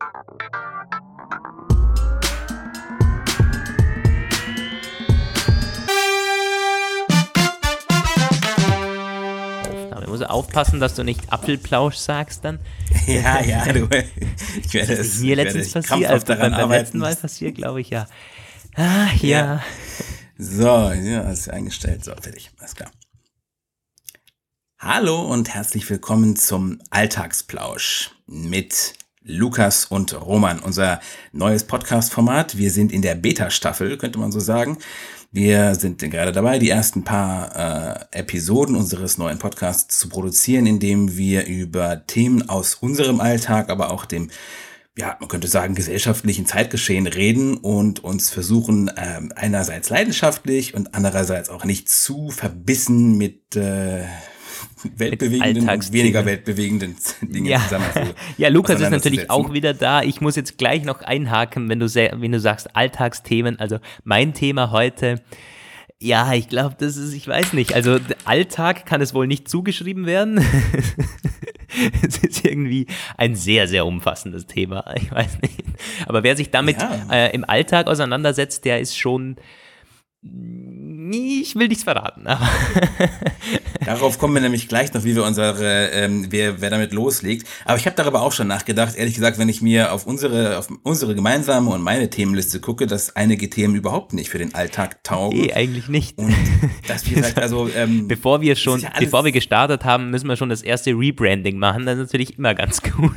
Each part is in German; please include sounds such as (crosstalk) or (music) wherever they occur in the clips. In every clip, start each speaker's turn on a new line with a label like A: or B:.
A: Aufnahme. Muss aufpassen, dass du nicht Apfelplausch sagst dann. (laughs)
B: Ja, ja, du. (laughs) Ich werde
A: Das
B: es.
A: mir letztens passiert, also beim, beim letzten Mal passiert, glaube ich, ja. Ah, ja.
B: Ja. So, ja, ist eingestellt. So, fertig. Alles klar. Hallo und herzlich willkommen zum Alltagsplausch mit Lukas und Roman, unser neues Podcast-Format. Wir sind in der Beta-Staffel, könnte man so sagen. Wir sind gerade dabei, die ersten paar äh, Episoden unseres neuen Podcasts zu produzieren, indem wir über Themen aus unserem Alltag, aber auch dem ja, man könnte sagen, gesellschaftlichen Zeitgeschehen reden und uns versuchen, ähm, einerseits leidenschaftlich und andererseits auch nicht zu verbissen mit äh, weltbewegenden und weniger weltbewegenden (laughs) Dingen
A: Ja. ja, Lukas ist natürlich auch wieder da. Ich muss jetzt gleich noch einhaken, wenn du, wenn du sagst Alltagsthemen. Also mein Thema heute, ja, ich glaube, das ist, ich weiß nicht. Also Alltag kann es wohl nicht zugeschrieben werden. (laughs) es ist irgendwie ein sehr, sehr umfassendes Thema. Ich weiß nicht. Aber wer sich damit
B: Ja.
A: äh, im Alltag auseinandersetzt, der ist schon. Ich will nichts verraten, aber (laughs)
B: Darauf kommen wir nämlich gleich noch, wie wir unsere, ähm, wer, wer damit loslegt. Aber ich habe darüber auch schon nachgedacht, ehrlich gesagt, wenn ich mir auf unsere, auf unsere gemeinsame und meine Themenliste gucke, dass einige Themen überhaupt nicht für den Alltag taugen.
A: eh, eigentlich nicht.
B: Und dass wir (laughs) vielleicht also ähm, (laughs)
A: Bevor wir schon,
B: ja
A: bevor wir gestartet haben, müssen wir schon das erste Rebranding machen. Das ist natürlich immer ganz gut.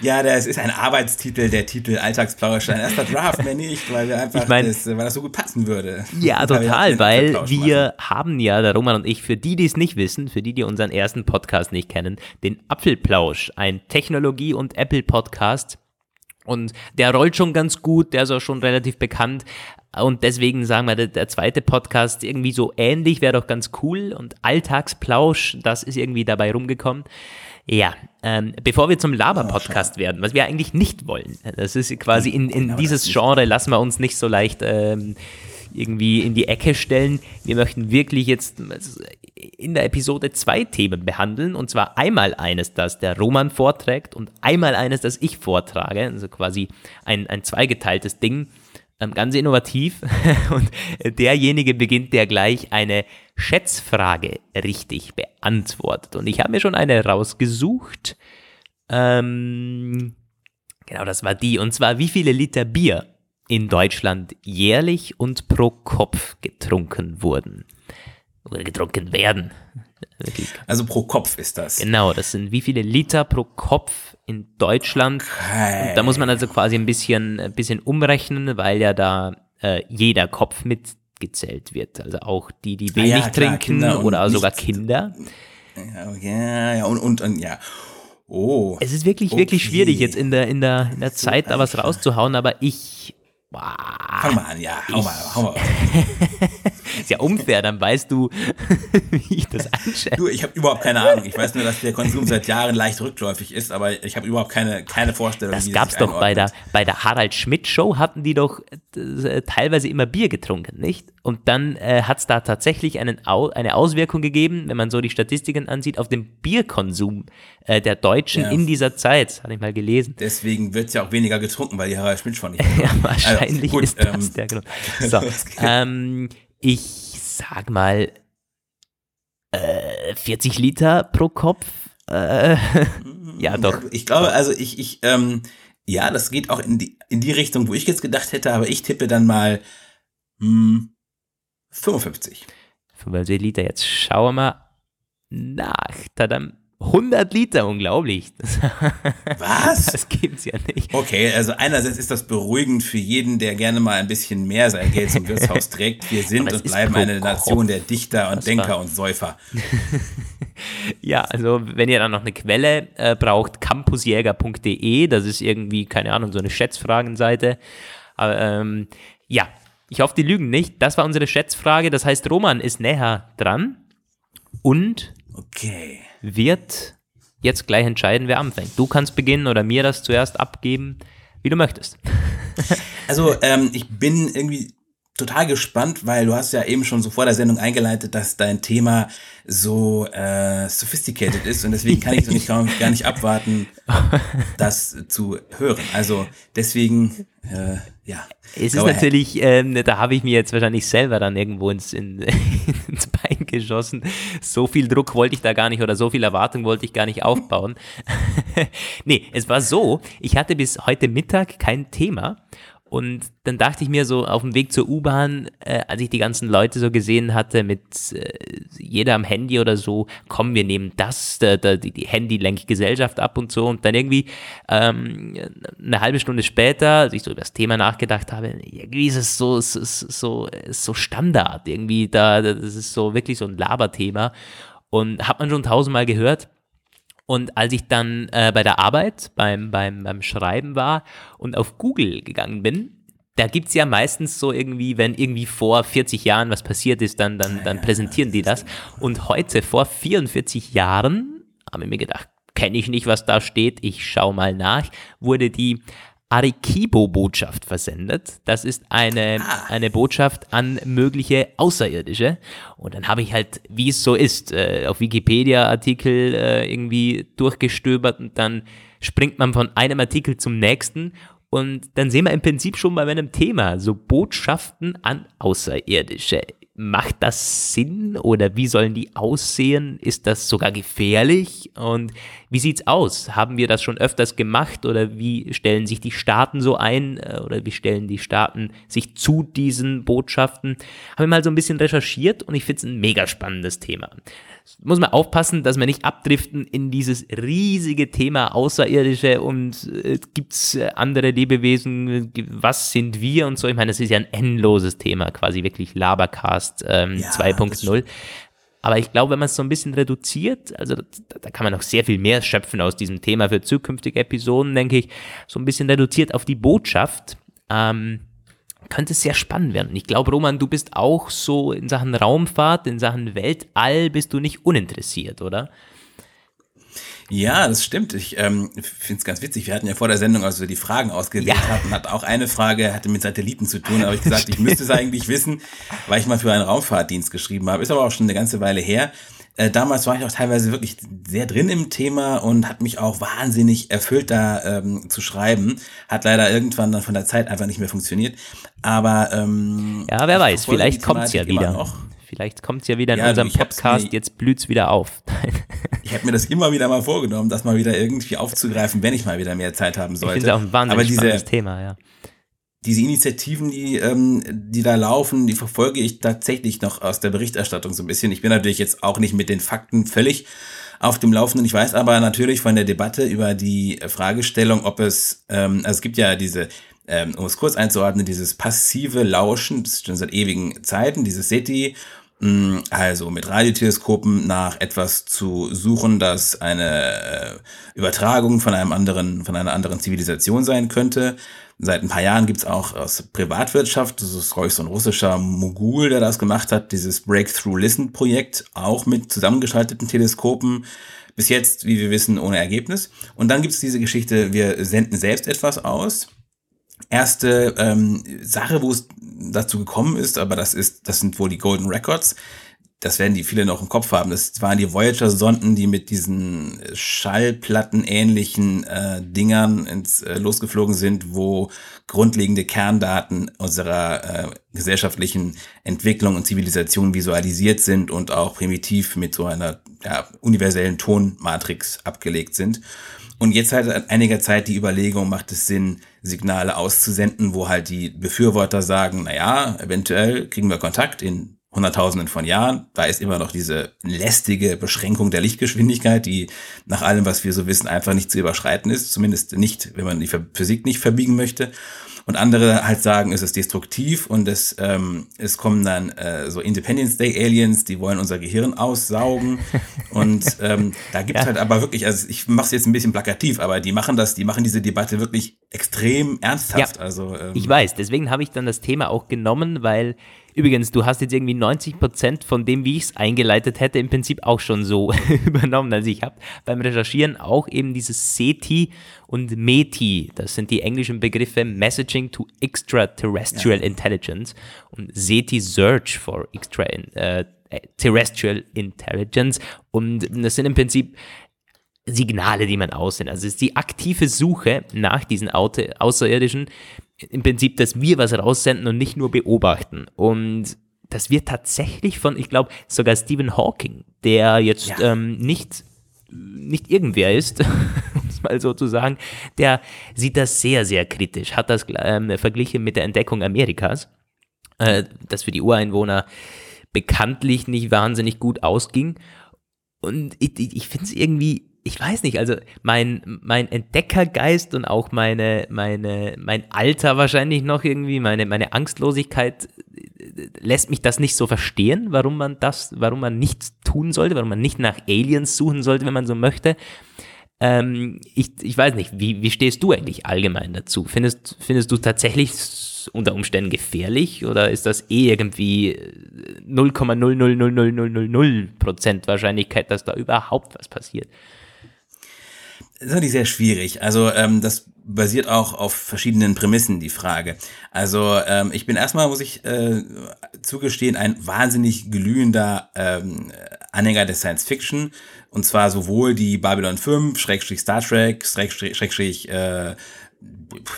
B: Ja, das ist ein Arbeitstitel, der Titel Alltagsplausch, ein erster Draft, mehr nicht, weil wir einfach
A: Ich mein-
B: das, weil das so gut passen würde.
A: Ja, (laughs) total, weil wir haben ja, der Roman und ich, für die, die es nicht wissen, für die, die unseren ersten Podcast nicht kennen, den Apfelplausch, ein Technologie- und Apple-Podcast. Und der rollt schon ganz gut, der ist auch schon relativ bekannt. Und deswegen sagen wir, der, der zweite Podcast irgendwie so ähnlich, wäre doch ganz cool. Und Alltagsplausch, das ist irgendwie dabei rumgekommen. Ja, ähm, bevor wir zum Laber-Podcast werden, was wir eigentlich nicht wollen. Das ist quasi in, in
B: Genau,
A: dieses Genre lassen wir uns nicht so leicht ähm, irgendwie in die Ecke stellen. Wir möchten wirklich jetzt in der Episode zwei Themen behandeln. Und zwar einmal eines, das der Roman vorträgt und einmal eines, das ich vortrage. Also quasi ein, ein zweigeteiltes Ding. Ähm, ganz innovativ. (laughs) Und derjenige beginnt, der gleich eine Schätzfrage richtig beantwortet. Und ich habe mir schon eine rausgesucht. Ähm, genau, das war die. Und zwar, wie viele Liter Bier in Deutschland jährlich und pro Kopf getrunken wurden? Oder getrunken werden. Wirklich.
B: Also pro Kopf ist das.
A: Genau, das sind wie viele Liter pro Kopf in Deutschland.
B: Okay.
A: Da muss man also quasi ein bisschen, ein bisschen umrechnen, weil ja da äh, jeder Kopf mitgezählt wird. Also auch die, die
B: Ah
A: wenig
B: ja, klar,
A: trinken
B: und
A: oder sogar Kinder.
B: Ja, ja, ja, und, und, und ja. Oh.
A: Es ist wirklich, wirklich
B: Okay.
A: schwierig, jetzt in der, in der, in der Zeit da was rauszuhauen, aber ich. Boah,
B: Fang mal an, ja, hau mal, hau mal. (laughs)
A: ist ja unfair, dann weißt du, (laughs) wie ich das einschätze.
B: Du, ich habe überhaupt keine Ahnung. Ich weiß nur, dass der Konsum seit Jahren leicht rückläufig ist, aber ich habe überhaupt keine, keine Vorstellung,
A: Das gab's
B: sich
A: doch bei der, bei der Harald Schmidt Show, hatten die doch äh, teilweise immer Bier getrunken, nicht? Und dann äh, hat's da tatsächlich einen Au eine Auswirkung gegeben, wenn man so die Statistiken ansieht, auf den Bierkonsum äh, der Deutschen
B: Ja.
A: in dieser Zeit. Hatte ich mal gelesen.
B: Deswegen wird ja auch weniger getrunken, weil die Harald Schmidt schon nicht. (laughs)
A: Ja, wahrscheinlich
B: gut,
A: ist das
B: ähm,
A: der Grund. (laughs) So, ähm, ich sag mal äh, 40 Liter pro Kopf. Äh, (laughs) ja, doch.
B: Ich glaube, also ich, ich, ähm, ja, das geht auch in die, in die Richtung, wo ich jetzt gedacht hätte, aber ich tippe dann mal hm, 55.
A: 25 Liter. Jetzt schauen wir mal nach. Tadam. 100 Liter, unglaublich. (laughs)
B: Was?
A: Das gibt's ja nicht.
B: Okay, also einerseits ist das beruhigend für jeden, der gerne mal ein bisschen mehr sein Geld zum Wirtshaus trägt. Wir (laughs) sind und bleiben eine Nation der Dichter und
A: Das
B: Denker
A: war-
B: und Säufer. (laughs)
A: Ja, also wenn ihr dann noch eine Quelle äh, braucht, campusjäger.de, das ist irgendwie, keine Ahnung, so eine Schätzfragenseite. Aber ähm, ja, ich hoffe, die lügen nicht. Das war unsere Schätzfrage. Das heißt, Roman ist näher dran und
B: Okay.
A: wird jetzt gleich entscheiden, wer anfängt. Du kannst beginnen oder mir das zuerst abgeben, wie du möchtest.
B: Also ähm, ich bin irgendwie total gespannt, weil du hast ja eben schon so vor der Sendung eingeleitet, dass dein Thema so äh, sophisticated ist und deswegen kann ich so nicht, gar nicht abwarten, (laughs) das zu hören. Also deswegen, äh, ja.
A: Es ist natürlich, ähm, da habe ich mir jetzt wahrscheinlich selber dann irgendwo ins, in, (laughs) ins Bein geschossen. So viel Druck wollte ich da gar nicht oder so viel Erwartung wollte ich gar nicht aufbauen. (laughs) nee, es war so, ich hatte bis heute Mittag kein Thema und dann dachte ich mir so auf dem Weg zur U-Bahn, äh, als ich die ganzen Leute so gesehen hatte, mit äh, jeder am Handy oder so, komm, wir nehmen das, da, da, die, die Handy-Lenkgesellschaft ab und so. Und dann irgendwie ähm, eine halbe Stunde später, als ich so über das Thema nachgedacht habe, irgendwie ist es so, so, so, so Standard. Irgendwie da, das ist so wirklich so ein Laberthema. Und hat man schon tausendmal gehört. Und als ich dann äh, bei der Arbeit, beim, beim, beim Schreiben war und auf Google gegangen bin, da gibt es ja meistens so irgendwie, wenn irgendwie vor 40 Jahren was passiert ist, dann, dann, dann präsentieren die das. Und heute, vor 44 Jahren, habe ich mir gedacht, kenne ich nicht, was da steht, ich schaue mal nach, wurde die Arikibo-Botschaft versendet. Das ist eine, ah. eine Botschaft an mögliche Außerirdische. Und dann habe ich halt, wie es so ist, äh, auf Wikipedia-Artikel äh, irgendwie durchgestöbert und dann springt man von einem Artikel zum nächsten und dann sehen wir im Prinzip schon bei einem Thema, so Botschaften an Außerirdische. Macht das Sinn oder wie sollen die aussehen? Ist das sogar gefährlich? Und wie sieht's aus? Haben wir das schon öfters gemacht oder wie stellen sich die Staaten so ein äh, oder wie stellen die Staaten sich zu diesen Botschaften? Habe ich mal so ein bisschen recherchiert und ich finde es ein mega spannendes Thema muss man aufpassen, dass wir nicht abdriften in dieses riesige Thema Außerirdische und äh, gibt's äh, andere Lebewesen, was sind wir und so. Ich meine, das ist ja ein endloses Thema, quasi wirklich Labercast ähm, ja, 2.0. Aber ich glaube, wenn man es so ein bisschen reduziert, also da, da, kann man noch sehr viel mehr schöpfen aus diesem Thema für zukünftige Episoden, denke ich, so ein bisschen reduziert auf die Botschaft. Ähm, könnte es sehr spannend werden. Und ich glaube, Roman, du bist auch so in Sachen Raumfahrt, in Sachen Weltall, bist du nicht uninteressiert, oder?
B: Ja, das stimmt. Ich ähm, finde es ganz witzig. Wir hatten ja vor der Sendung, als wir die Fragen ausgewählt ja. hatten, hat auch eine Frage, hatte mit Satelliten zu tun. Habe ich (laughs) gesagt, ich müsste es eigentlich wissen, weil ich mal für einen Raumfahrtdienst geschrieben habe. Ist aber auch schon eine ganze Weile her. Äh, damals war ich auch teilweise wirklich sehr drin im Thema und hat mich auch wahnsinnig erfüllt, da ähm, zu schreiben. Hat leider irgendwann dann von der Zeit einfach nicht mehr funktioniert. Aber ähm,
A: ja, wer weiß, vielleicht kommt es ja wieder. Noch. Vielleicht kommt es ja wieder in ja, unserem Podcast, jetzt blüht's wieder auf. (laughs)
B: ich habe mir das immer wieder mal vorgenommen, das mal wieder irgendwie aufzugreifen, wenn ich mal wieder mehr Zeit haben sollte. Ich
A: finde es auch ein wahnsinnig Aber diese, Thema, ja
B: diese Initiativen, die, ähm, die da laufen, die verfolge ich tatsächlich noch aus der Berichterstattung so ein bisschen. Ich bin natürlich jetzt auch nicht mit den Fakten völlig auf dem Laufenden. Ich weiß aber natürlich von der Debatte über die Fragestellung, ob es, ähm, also es gibt ja diese, ähm, um es kurz einzuordnen, dieses passive Lauschen, das ist schon seit ewigen Zeiten, dieses SETI, mm, also mit Radioteleskopen nach etwas zu suchen, das eine äh, Übertragung von einem anderen, von einer anderen Zivilisation sein könnte. Seit ein paar Jahren gibt's auch aus Privatwirtschaft, das ist, glaube ich, so ein russischer Mogul, der das gemacht hat, dieses Breakthrough Listen Projekt, auch mit zusammengeschalteten Teleskopen. Bis jetzt, wie wir wissen, ohne Ergebnis. Und dann gibt's diese Geschichte, wir senden selbst etwas aus. Erste ähm, Sache, wo es dazu gekommen ist, aber das ist, das sind wohl die Golden Records das werden die viele noch im Kopf haben. Das waren die Voyager-Sonden, die mit diesen Schallplatten-ähnlichen äh, Dingern ins, äh, losgeflogen sind, wo grundlegende Kerndaten unserer äh, gesellschaftlichen Entwicklung und Zivilisation visualisiert sind und auch primitiv mit so einer ja, universellen Tonmatrix abgelegt sind. Und jetzt halt seit einiger Zeit die Überlegung, macht es Sinn, Signale auszusenden, wo halt die Befürworter sagen, na ja, eventuell kriegen wir Kontakt in Hunderttausenden von Jahren. Da ist immer noch diese lästige Beschränkung der Lichtgeschwindigkeit, die nach allem, was wir so wissen, einfach nicht zu überschreiten ist. Zumindest nicht, wenn man die Physik nicht verbiegen möchte. Und andere halt sagen, es ist destruktiv und es, ähm, es kommen dann äh, so Independence Day Aliens, die wollen unser Gehirn aussaugen. und ähm, da gibt es ja. halt aber wirklich, also ich mache es jetzt ein bisschen plakativ, aber die machen das, die machen diese Debatte wirklich extrem ernsthaft. Ja, also,
A: ähm, ich weiß, deswegen habe ich dann das Thema auch genommen, weil Übrigens, du hast jetzt irgendwie 90 Prozent von dem, wie ich es eingeleitet hätte, im Prinzip auch schon so (laughs) übernommen. Also ich habe beim Recherchieren auch eben dieses SETI und METI, das sind die englischen Begriffe Messaging to Extraterrestrial ja. Intelligence und SETI Search for Extraterrestrial äh, Intelligence. Und das sind im Prinzip Signale, die man aussendet. Also es ist die aktive Suche nach diesen Außerirdischen, im Prinzip, dass wir was raussenden und nicht nur beobachten. Und das wird tatsächlich von, ich glaube, sogar Stephen Hawking, der jetzt ja. ähm, nicht, nicht irgendwer ist, (laughs) um es mal so zu sagen, der sieht das sehr, sehr kritisch, hat das ähm, verglichen mit der Entdeckung Amerikas, äh, das für die Ureinwohner bekanntlich nicht wahnsinnig gut ausging. Und ich, ich finde es irgendwie ich weiß nicht, also mein, mein Entdeckergeist und auch meine, meine, mein Alter wahrscheinlich noch irgendwie, meine, meine Angstlosigkeit äh, lässt mich das nicht so verstehen, warum man das, warum man nichts tun sollte, warum man nicht nach Aliens suchen sollte, wenn man so möchte. Ähm, ich, ich weiß nicht, wie, wie stehst du eigentlich allgemein dazu? Findest, findest du tatsächlich unter Umständen gefährlich oder ist das eh irgendwie 0,0000000% Wahrscheinlichkeit, dass da überhaupt was passiert?
B: Ist natürlich sehr schwierig. Also ähm, das basiert auch auf verschiedenen Prämissen, die Frage. Also ähm, ich bin erstmal, muss ich äh, zugestehen, ein wahnsinnig glühender ähm, Anhänger der Science Fiction. Und zwar sowohl die Babylon 5, Schrägstrich Star Trek, Schrägstrich, Schrägstrich äh,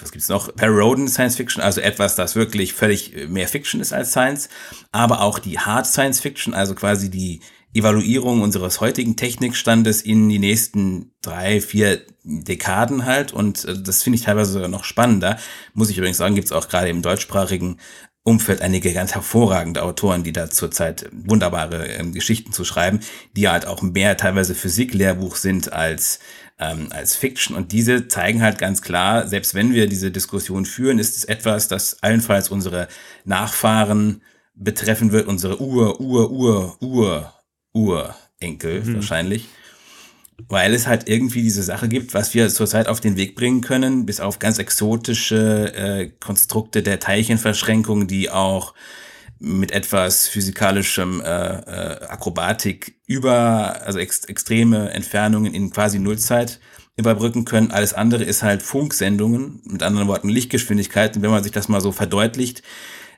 B: was gibt's noch? Perry Roden Science Fiction, also etwas, das wirklich völlig mehr Fiction ist als Science, aber auch die Hard Science Fiction, also quasi die Evaluierung unseres heutigen Technikstandes in die nächsten drei, vier Dekaden halt. Und äh, das finde ich teilweise noch spannender. Muss ich übrigens sagen, gibt es auch gerade im deutschsprachigen Umfeld einige ganz hervorragende Autoren, die da zurzeit wunderbare ähm, Geschichten zu schreiben, die halt auch mehr teilweise Physik-Lehrbuch sind als, ähm, als Fiction. Und diese zeigen halt ganz klar, selbst wenn wir diese Diskussion führen, ist es etwas, das allenfalls unsere Nachfahren betreffen wird, unsere Ur, Ur, Ur, Ur Urenkel mhm. wahrscheinlich. Weil es halt irgendwie diese Sache gibt, was wir zurzeit auf den Weg bringen können, bis auf ganz exotische äh, Konstrukte der Teilchenverschränkung, die auch mit etwas physikalischem äh, äh, Akrobatik über, also ex extreme Entfernungen in quasi Nullzeit überbrücken können. Alles andere ist halt Funksendungen, mit anderen Worten Lichtgeschwindigkeiten. Wenn man sich das mal so verdeutlicht,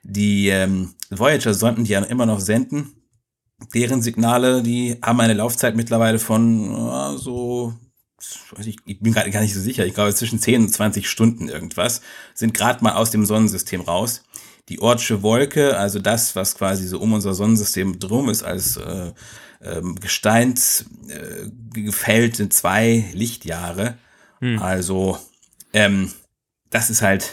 B: die ähm, Voyager-Sonden, die ja immer noch senden, deren Signale, die haben eine Laufzeit mittlerweile von ja, so, ich, ich bin gerade gar nicht so sicher, ich glaube zwischen 10 und 20 Stunden irgendwas, sind gerade mal aus dem Sonnensystem raus. Die Ortsche Wolke, also das, was quasi so um unser Sonnensystem drum ist, als äh, äh, Gesteinsgefällt, äh, zwei Lichtjahre. Hm. Also, ähm, das ist halt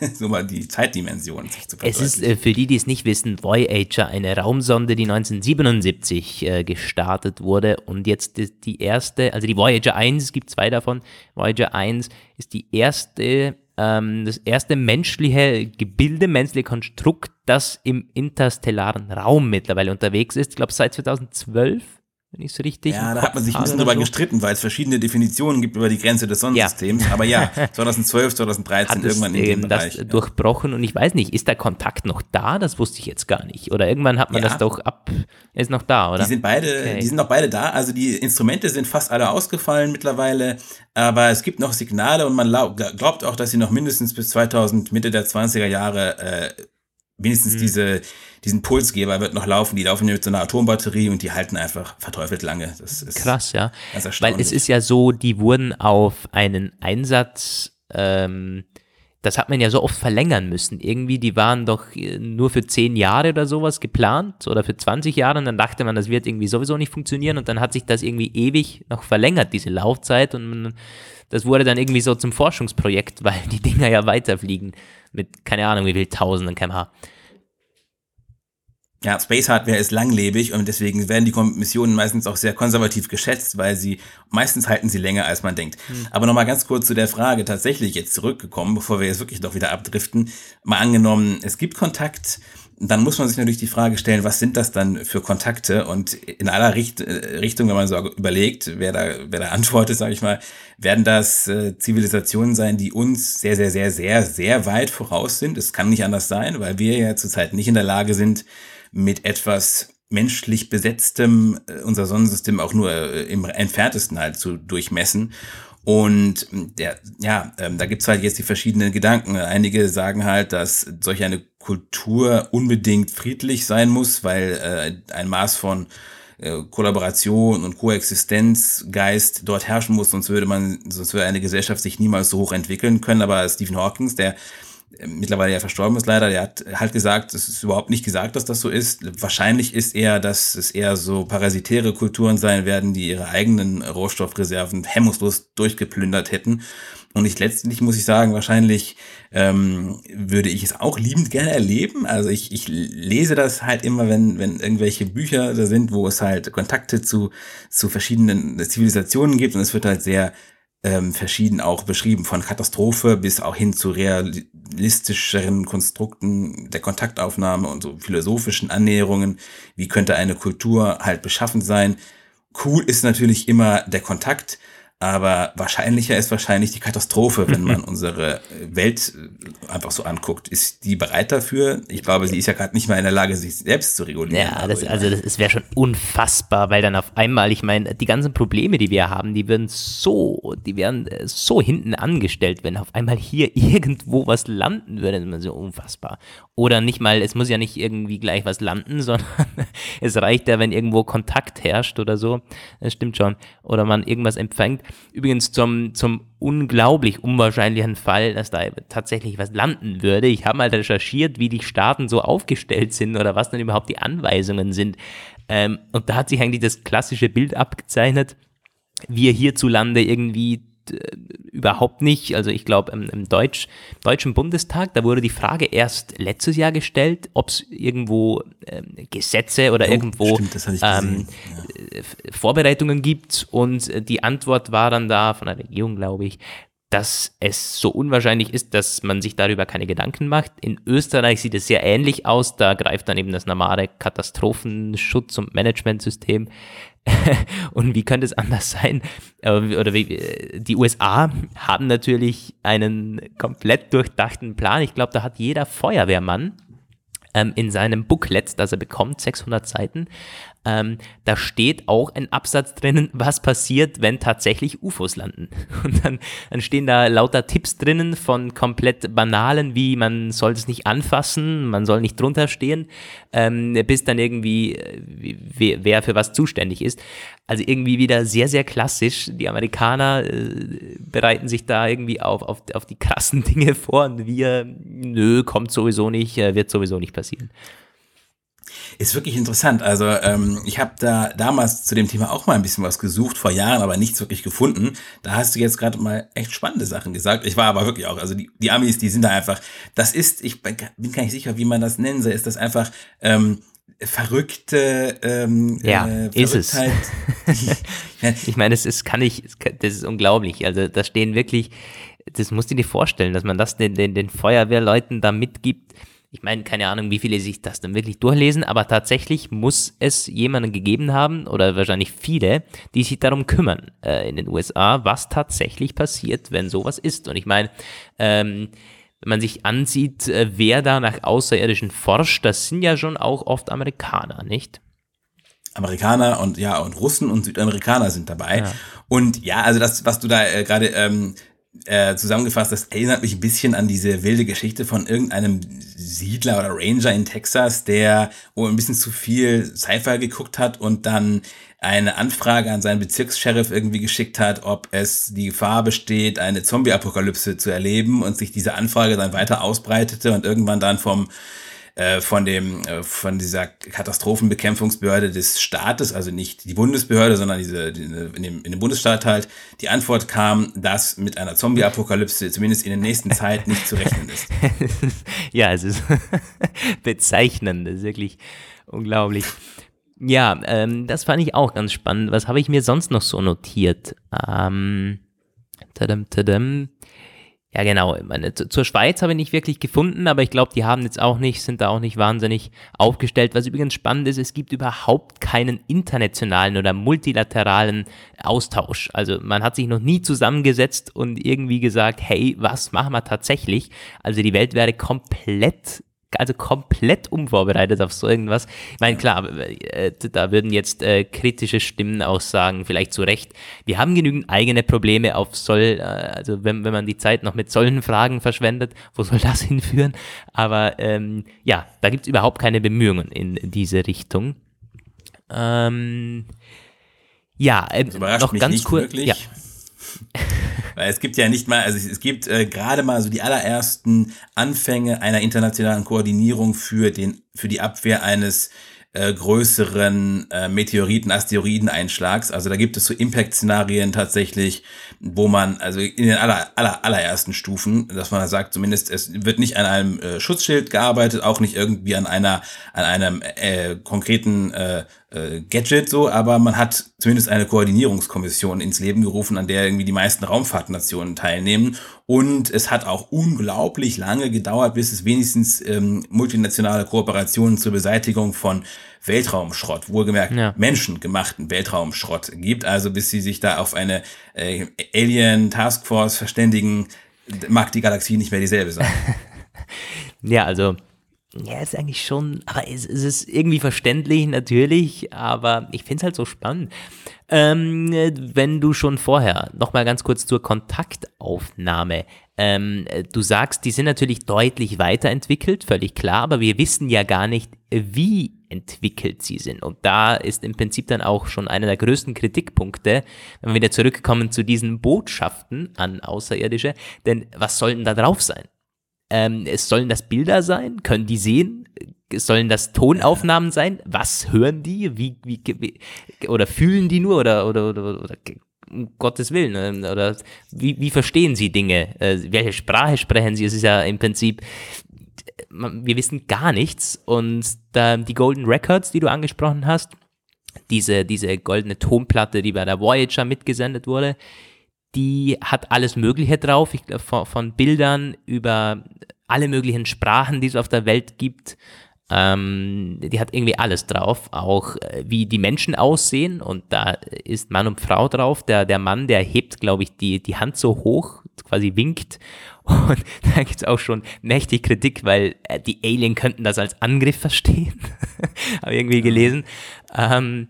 B: (laughs) so mal die Zeitdimension sich
A: zu Es ist äh, für die, die es nicht wissen, Voyager, eine Raumsonde, die 1977 äh, gestartet wurde. Und jetzt ist die erste, also die Voyager 1, es gibt zwei davon, Voyager 1 ist die erste, ähm, das erste menschliche Gebilde, menschliche Konstrukt, das im interstellaren Raum mittlerweile unterwegs ist. Ich glaube seit 2012 wenn ich es richtig
B: Ja, da hat man sich ein bisschen drüber so. gestritten, weil es verschiedene Definitionen gibt über die Grenze des Sonnensystems. Ja. Aber ja, (laughs) 2012, 2013 hat irgendwann in dem
A: Bereich. Das ja. durchbrochen und ich weiß nicht, ist der Kontakt noch da? Das wusste ich jetzt gar nicht. Oder irgendwann hat man ja. das doch ab, er ist noch da, oder?
B: Die sind beide, okay. die sind noch beide da. Also die Instrumente sind fast alle ausgefallen mittlerweile, aber es gibt noch Signale und man glaubt auch, dass sie noch mindestens bis 2000, Mitte der 20er Jahre äh, wenigstens mhm. diese, diesen Pulsgeber wird noch laufen. Die laufen mit so einer Atombatterie und die halten einfach verteufelt lange. Das
A: ist krass, ja. Weil es ist ja so, die wurden auf einen Einsatz, ähm, das hat man ja so oft verlängern müssen. Irgendwie, die waren doch äh, nur für zehn Jahre oder sowas geplant oder für 20 Jahre und dann dachte man, das wird irgendwie sowieso nicht funktionieren und dann hat sich das irgendwie ewig noch verlängert, diese Laufzeit und man, das wurde dann irgendwie so zum Forschungsprojekt, (laughs) weil die Dinger ja weiterfliegen mit keine Ahnung wie viel Tausenden kmh.
B: Ja, Space Hardware ist langlebig und deswegen werden die Missionen meistens auch sehr konservativ geschätzt, weil sie meistens halten sie länger, als man denkt. Hm. Aber nochmal ganz kurz zu der Frage, tatsächlich jetzt zurückgekommen, bevor wir jetzt wirklich doch wieder abdriften. Mal angenommen, es gibt Kontakt, dann muss man sich natürlich die Frage stellen, was sind das dann für Kontakte? Und in aller Richt äh, Richtung, wenn man so überlegt, wer da, wer da antwortet, sage ich mal, werden das äh, Zivilisationen sein, die uns sehr, sehr, sehr, sehr, sehr weit voraus sind. Es kann nicht anders sein, weil wir ja zurzeit nicht in der Lage sind, mit etwas menschlich besetztem äh, unser Sonnensystem auch nur äh, im entferntesten halt zu durchmessen. Und der, ja, ähm, da gibt's halt jetzt die verschiedenen Gedanken. Einige sagen halt, dass solch eine Kultur unbedingt friedlich sein muss, weil äh, ein Maß von äh, Kollaboration und Koexistenzgeist dort herrschen muss, sonst würde man, sonst würde eine Gesellschaft sich niemals so hoch entwickeln können. Aber Stephen Hawkins, der mittlerweile ja verstorben ist leider, der hat halt gesagt, es ist überhaupt nicht gesagt, dass das so ist. Wahrscheinlich ist eher, dass es eher so parasitäre Kulturen sein werden, die ihre eigenen Rohstoffreserven hemmungslos durchgeplündert hätten und ich letztendlich muss ich sagen, wahrscheinlich ähm, würde ich es auch liebend gerne erleben. Also ich, ich lese das halt immer, wenn, wenn irgendwelche Bücher da sind, wo es halt Kontakte zu, zu verschiedenen Zivilisationen gibt und es wird halt sehr ähm, verschieden auch beschrieben, von Katastrophe bis auch hin zu realistischeren Konstrukten der Kontaktaufnahme und so philosophischen Annäherungen. Wie könnte eine Kultur halt beschaffen sein? Cool ist natürlich immer der Kontakt, aber wahrscheinlicher ist wahrscheinlich die Katastrophe, wenn man unsere Welt äh, einfach so anguckt. Ist die bereit dafür? Ich glaube, sie ist ja gerade nicht mal in der Lage, sich selbst zu regulieren.
A: Ja, das, also das, das wäre schon unfassbar, weil dann auf einmal, ich meine, die ganzen Probleme, die wir haben, die werden so, die werden äh, so hinten angestellt, wenn auf einmal hier (laughs) irgendwo was landen würde. Das ist so unfassbar. Oder nicht mal, es muss ja nicht irgendwie gleich was landen, (laughs) sondern es reicht ja, wenn irgendwo Kontakt herrscht oder so. Das stimmt schon. Oder man irgendwas empfängt. Übrigens zum, zum unglaublich unwahrscheinlichen Fall, dass da tatsächlich was landen würde. Ich habe mal recherchiert, wie die Staaten so aufgestellt sind oder was dann überhaupt die Anweisungen sind. Ähm, und da hat sich eigentlich das klassische Bild abgezeichnet. Wir hierzulande irgendwie überhaupt nicht. Also ich glaube, im, im Deutsch, Deutschen Bundestag, da wurde die Frage erst letztes Jahr gestellt, ob es irgendwo ähm, Gesetze oder oh, irgendwo stimmt, ähm, ja. Äh, Vorbereitungen gibt. Und die Antwort war dann da von der Regierung, glaube ich, dass es so unwahrscheinlich ist, dass man sich darüber keine Gedanken macht. In Österreich sieht es sehr ähnlich aus. Da greift dann eben das normale Katastrophenschutz- und Managementsystem (laughs) und wie könnte es anders sein? Oder wie, äh, die USA haben natürlich einen komplett durchdachten Plan. Ich glaube, da hat jeder Feuerwehrmann ähm, in seinem Booklet, das er bekommt, 600 Seiten, ähm, da steht auch ein Absatz drinnen, was passiert, wenn tatsächlich UFOs landen. (laughs) Und dann, dann stehen da lauter Tipps drinnen von komplett banalen, wie man soll es nicht anfassen, man soll nicht drunter stehen, ähm, bis dann irgendwie, wie, wer für was zuständig ist. Also irgendwie wieder sehr, sehr klassisch. Die Amerikaner äh, bereiten sich da irgendwie auf, auf, auf die krassen (laughs) Dinge vor und wir, nö, kommt sowieso nicht, äh, wird sowieso nicht passieren.
B: Ist wirklich interessant. Also ähm, ich habe da damals zu dem Thema auch mal ein bisschen was gesucht, vor Jahren, aber nichts wirklich gefunden. Da hast du jetzt gerade mal echt spannende Sachen gesagt. Ich war aber wirklich auch, also die, die Amis, die sind da einfach, das ist, ich bin gar nicht sicher, wie man das nennen soll, ist das einfach ähm, verrückte
A: ähm, ja, äh, ist es. (laughs) ich meine, es ist, kann ich, das ist unglaublich. Also da stehen wirklich, das musst du dir vorstellen, dass man das den, den, den Feuerwehrleuten da mitgibt ich meine, keine Ahnung, wie viele sich das dann wirklich durchlesen, aber tatsächlich muss es jemanden gegeben haben oder wahrscheinlich viele, die sich darum kümmern äh, in den USA, was tatsächlich passiert, wenn sowas ist. Und ich meine, ähm, wenn man sich ansieht, äh, wer da nach Außerirdischen forscht, das sind ja schon auch oft Amerikaner, nicht?
B: Amerikaner und ja, und Russen und Südamerikaner sind dabei. Ja. Und ja, also das, was du da äh, gerade ähm, äh, zusammengefasst, das erinnert mich ein bisschen an diese wilde Geschichte von irgendeinem Siedler oder Ranger in Texas, der oh, ein bisschen zu viel Sci-Fi geguckt hat und dann eine Anfrage an seinen Bezirkssheriff irgendwie geschickt hat, ob es die Gefahr besteht, eine Zombie-Apokalypse zu erleben und sich diese Anfrage dann weiter ausbreitete und irgendwann dann vom äh, von dem äh, von dieser Katastrophenbekämpfungsbehörde des Staates, also nicht die Bundesbehörde, sondern diese die, in, dem, in dem Bundesstaat halt, die Antwort kam, dass mit einer Zombie-Apokalypse zumindest in der nächsten Zeit nicht zu rechnen ist. (laughs)
A: ja, es ist (laughs) bezeichnend, das ist wirklich unglaublich. Ja, ähm, das fand ich auch ganz spannend. Was habe ich mir sonst noch so notiert? Ähm, tadam, tadam. Ja, genau. Meine, zur Schweiz habe ich nicht wirklich gefunden, aber ich glaube, die haben jetzt auch nicht, sind da auch nicht wahnsinnig aufgestellt. Was übrigens spannend ist, es gibt überhaupt keinen internationalen oder multilateralen Austausch. Also man hat sich noch nie zusammengesetzt und irgendwie gesagt, hey, was machen wir tatsächlich? Also die Welt wäre komplett also komplett unvorbereitet auf so irgendwas. Ich meine, klar, äh, da würden jetzt äh, kritische Stimmen auch sagen, vielleicht zu Recht, wir haben genügend eigene Probleme auf Soll, äh, also wenn, wenn man die Zeit noch mit solchen Fragen verschwendet, wo soll das (laughs) hinführen? Aber ähm, ja, da gibt es überhaupt keine Bemühungen in diese Richtung. Ähm, ja, äh, noch ganz kurz. Ja. (laughs)
B: Weil es gibt ja nicht mal, also es gibt äh, gerade mal so die allerersten Anfänge einer internationalen Koordinierung für den, für die Abwehr eines äh, größeren äh, Meteoriten, Asteroideneinschlags. Also da gibt es so Impact-Szenarien tatsächlich, wo man, also in den aller, aller, allerersten Stufen, dass man sagt, zumindest es wird nicht an einem äh, Schutzschild gearbeitet, auch nicht irgendwie an einer, an einem äh, konkreten äh, äh, Gadget so, aber man hat zumindest eine Koordinierungskommission ins Leben gerufen, an der irgendwie die meisten Raumfahrtnationen teilnehmen. Und es hat auch unglaublich lange gedauert, bis es wenigstens ähm, multinationale Kooperationen zur Beseitigung von Weltraumschrott, wohlgemerkt ja. menschengemachten Weltraumschrott gibt. Also bis sie sich da auf eine äh, Alien Taskforce verständigen, mag die Galaxie nicht mehr dieselbe sein. (laughs)
A: ja, also ja, ist eigentlich schon, aber es, es ist irgendwie verständlich, natürlich, aber ich finde es halt so spannend. Ähm, wenn du schon vorher, nochmal ganz kurz zur Kontaktaufnahme, ähm, du sagst, die sind natürlich deutlich weiterentwickelt, völlig klar, aber wir wissen ja gar nicht, wie entwickelt sie sind. Und da ist im Prinzip dann auch schon einer der größten Kritikpunkte, wenn wir wieder zurückkommen zu diesen Botschaften an Außerirdische, denn was soll denn da drauf sein? Ähm, es sollen das Bilder sein? Können die sehen? Sollen das Tonaufnahmen sein? Was hören die? Wie, wie, wie oder fühlen die nur oder, oder, oder, oder um Gottes Willen, ne? oder wie, wie verstehen sie Dinge? Äh, welche Sprache sprechen sie? Es ist ja im Prinzip, wir wissen gar nichts und da, die Golden Records, die du angesprochen hast, diese, diese goldene Tonplatte, die bei der Voyager mitgesendet wurde, die hat alles Mögliche drauf, ich, von, von Bildern über alle möglichen Sprachen, die es auf der Welt gibt. Ähm, die hat irgendwie alles drauf, auch äh, wie die Menschen aussehen und da ist Mann und Frau drauf. Der, der Mann, der hebt, glaube ich, die, die Hand so hoch, quasi winkt (laughs) und da gibt es auch schon mächtig Kritik, weil äh, die Alien könnten das als Angriff verstehen, (laughs) habe ich irgendwie gelesen. Ähm,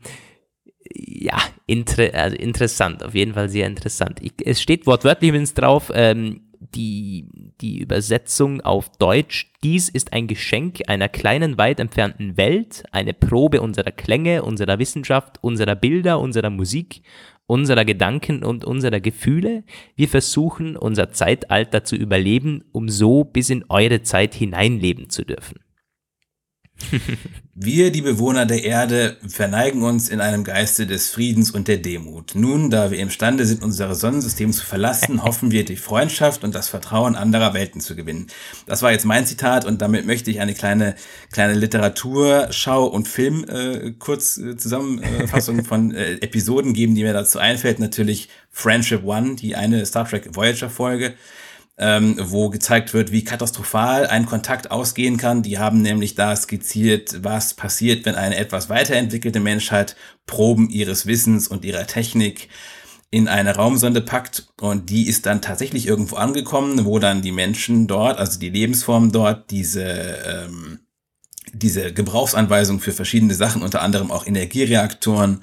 A: ja, inter also interessant, auf jeden Fall sehr interessant. Ich, es steht wortwörtlich übrigens drauf, ähm, die, die Übersetzung auf Deutsch, dies ist ein Geschenk einer kleinen, weit entfernten Welt, eine Probe unserer Klänge, unserer Wissenschaft, unserer Bilder, unserer Musik, unserer Gedanken und unserer Gefühle. Wir versuchen, unser Zeitalter zu überleben, um so bis in eure Zeit hineinleben zu dürfen. (laughs)
B: Wir, die Bewohner der Erde, verneigen uns in einem Geiste des Friedens und der Demut. Nun, da wir imstande sind, unser Sonnensystem zu verlassen, (laughs) hoffen wir, die Freundschaft und das Vertrauen anderer Welten zu gewinnen. Das war jetzt mein Zitat und damit möchte ich eine kleine, kleine Literaturschau und Film äh, kurz äh, Zusammenfassung (laughs) von äh, Episoden geben, die mir dazu einfällt. Natürlich Friendship One, die eine Star Trek Voyager Folge ähm, wo gezeigt wird, wie katastrophal ein Kontakt ausgehen kann. Die haben nämlich da skizziert, was passiert, wenn eine etwas weiterentwickelte Menschheit Proben ihres Wissens und ihrer Technik in eine Raumsonde packt und die ist dann tatsächlich irgendwo angekommen, wo dann die Menschen dort, also die Lebensformen dort, diese ähm, diese Gebrauchsanweisung für verschiedene Sachen, unter anderem auch Energiereaktoren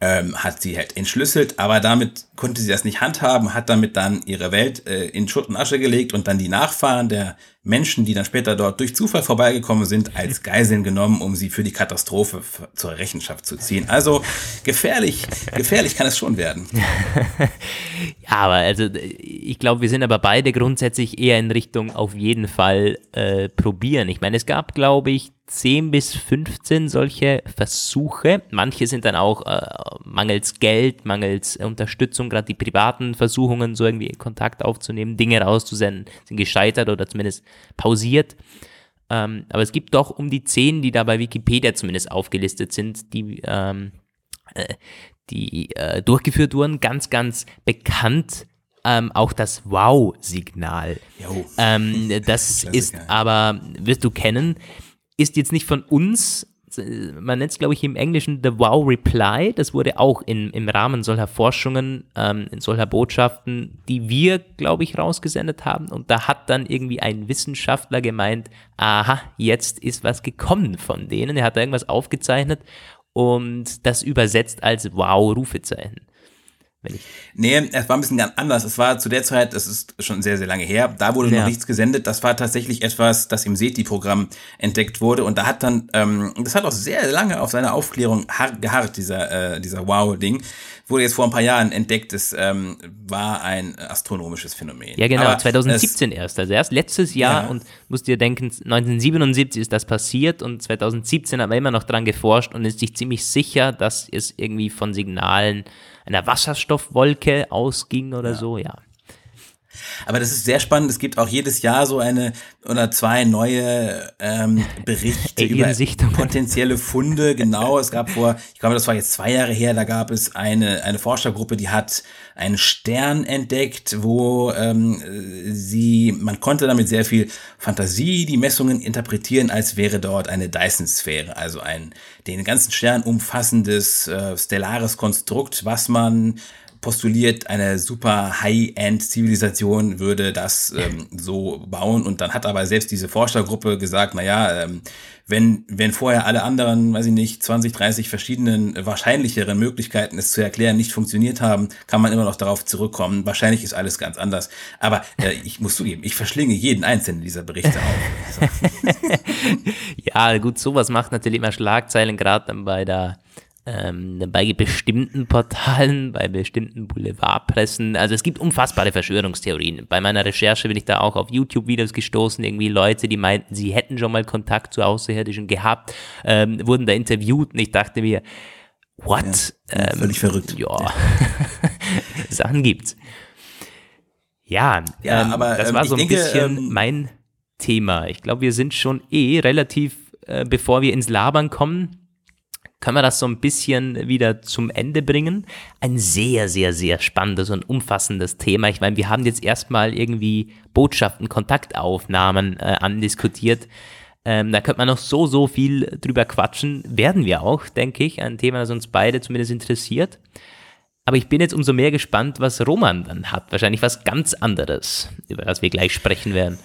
B: ähm, hat sie halt entschlüsselt, aber damit konnte sie das nicht handhaben, hat damit dann ihre Welt äh, in Schutt und Asche gelegt und dann die Nachfahren der Menschen, die dann später dort durch Zufall vorbeigekommen sind, als (laughs) Geiseln genommen, um sie für die Katastrophe zur Rechenschaft zu ziehen. Also gefährlich, gefährlich kann es schon werden. (laughs)
A: ja, aber also ich glaube, wir sind aber beide grundsätzlich eher in Richtung auf jeden Fall äh, probieren. Ich meine, es gab, glaube ich, 10 bis 15 solche Versuche. Manche sind dann auch äh, mangels Geld, mangels Unterstützung, gerade die privaten Versuchungen, so irgendwie Kontakt aufzunehmen, Dinge rauszusenden, sind gescheitert oder zumindest pausiert. Ähm, aber es gibt doch um die 10, die da bei Wikipedia zumindest aufgelistet sind, die, ähm, äh, die äh, durchgeführt wurden. Ganz, ganz bekannt ähm, auch das Wow-Signal. Ähm, das (laughs) ist aber, wirst du kennen, ist jetzt nicht von uns man nennt es, glaube ich, im Englischen The Wow Reply. Das wurde auch in, im Rahmen solcher Forschungen, ähm, in solcher Botschaften, die wir, glaube ich, rausgesendet haben. Und da hat dann irgendwie ein Wissenschaftler gemeint, aha, jetzt ist was gekommen von denen. Er hat da irgendwas aufgezeichnet und das übersetzt als Wow, Rufezeichen.
B: Wenn ich nee, es war ein bisschen ganz anders. Es war zu der Zeit, das ist schon sehr, sehr lange her, da wurde ja. noch nichts gesendet. Das war tatsächlich etwas, das im SETI-Programm entdeckt wurde. Und da hat dann, ähm, das hat auch sehr lange auf seine Aufklärung geharrt, dieser, äh, dieser Wow-Ding. Wurde jetzt vor ein paar Jahren entdeckt, es ähm, war ein astronomisches Phänomen.
A: Ja, genau, Aber 2017 es, erst. Also erst letztes Jahr ja. und musst dir denken, 1977 ist das passiert und 2017 haben wir immer noch dran geforscht und ist sich ziemlich sicher, dass es irgendwie von Signalen einer Wasserstoffwolke ausging oder ja. so, ja.
B: Aber das ist sehr spannend. Es gibt auch jedes Jahr so eine oder zwei neue ähm, Berichte über potenzielle Funde. Genau, es gab vor, ich glaube, das war jetzt zwei Jahre her, da gab es eine, eine Forschergruppe, die hat einen Stern entdeckt, wo ähm, sie, man konnte damit sehr viel Fantasie die Messungen interpretieren, als wäre dort eine Dyson-Sphäre, also ein den ganzen Stern umfassendes äh, stellares Konstrukt, was man postuliert, eine super High-End-Zivilisation würde das ähm, so bauen. Und dann hat aber selbst diese Forschergruppe gesagt, naja, ähm, wenn, wenn vorher alle anderen, weiß ich nicht, 20, 30 verschiedenen wahrscheinlicheren Möglichkeiten, es zu erklären, nicht funktioniert haben, kann man immer noch darauf zurückkommen. Wahrscheinlich ist alles ganz anders. Aber äh, ich muss zugeben, ich verschlinge jeden einzelnen dieser Berichte auf. (laughs)
A: ja, gut, sowas macht natürlich immer Schlagzeilen, gerade dann bei der ähm, bei bestimmten Portalen, (laughs) bei bestimmten Boulevardpressen. Also es gibt unfassbare Verschwörungstheorien. Bei meiner Recherche bin ich da auch auf YouTube-Videos gestoßen, irgendwie Leute, die meinten, sie hätten schon mal Kontakt zu Außerirdischen gehabt, ähm, wurden da interviewt und ich dachte mir, what?
B: Ja, ähm, völlig verrückt.
A: Ja, (laughs) Sachen gibt's. Ja, ja ähm, aber das ähm, war so ein denke, bisschen ähm, mein Thema. Ich glaube, wir sind schon eh relativ, äh, bevor wir ins Labern kommen, können wir das so ein bisschen wieder zum Ende bringen. Ein sehr, sehr, sehr spannendes und umfassendes Thema. Ich meine, wir haben jetzt erstmal irgendwie Botschaften, Kontaktaufnahmen äh, andiskutiert. Ähm, da könnte man noch so, so viel drüber quatschen. Werden wir auch, denke ich. Ein Thema, das uns beide zumindest interessiert. Aber ich bin jetzt umso mehr gespannt, was Roman dann hat. Wahrscheinlich was ganz anderes, über das wir gleich sprechen werden.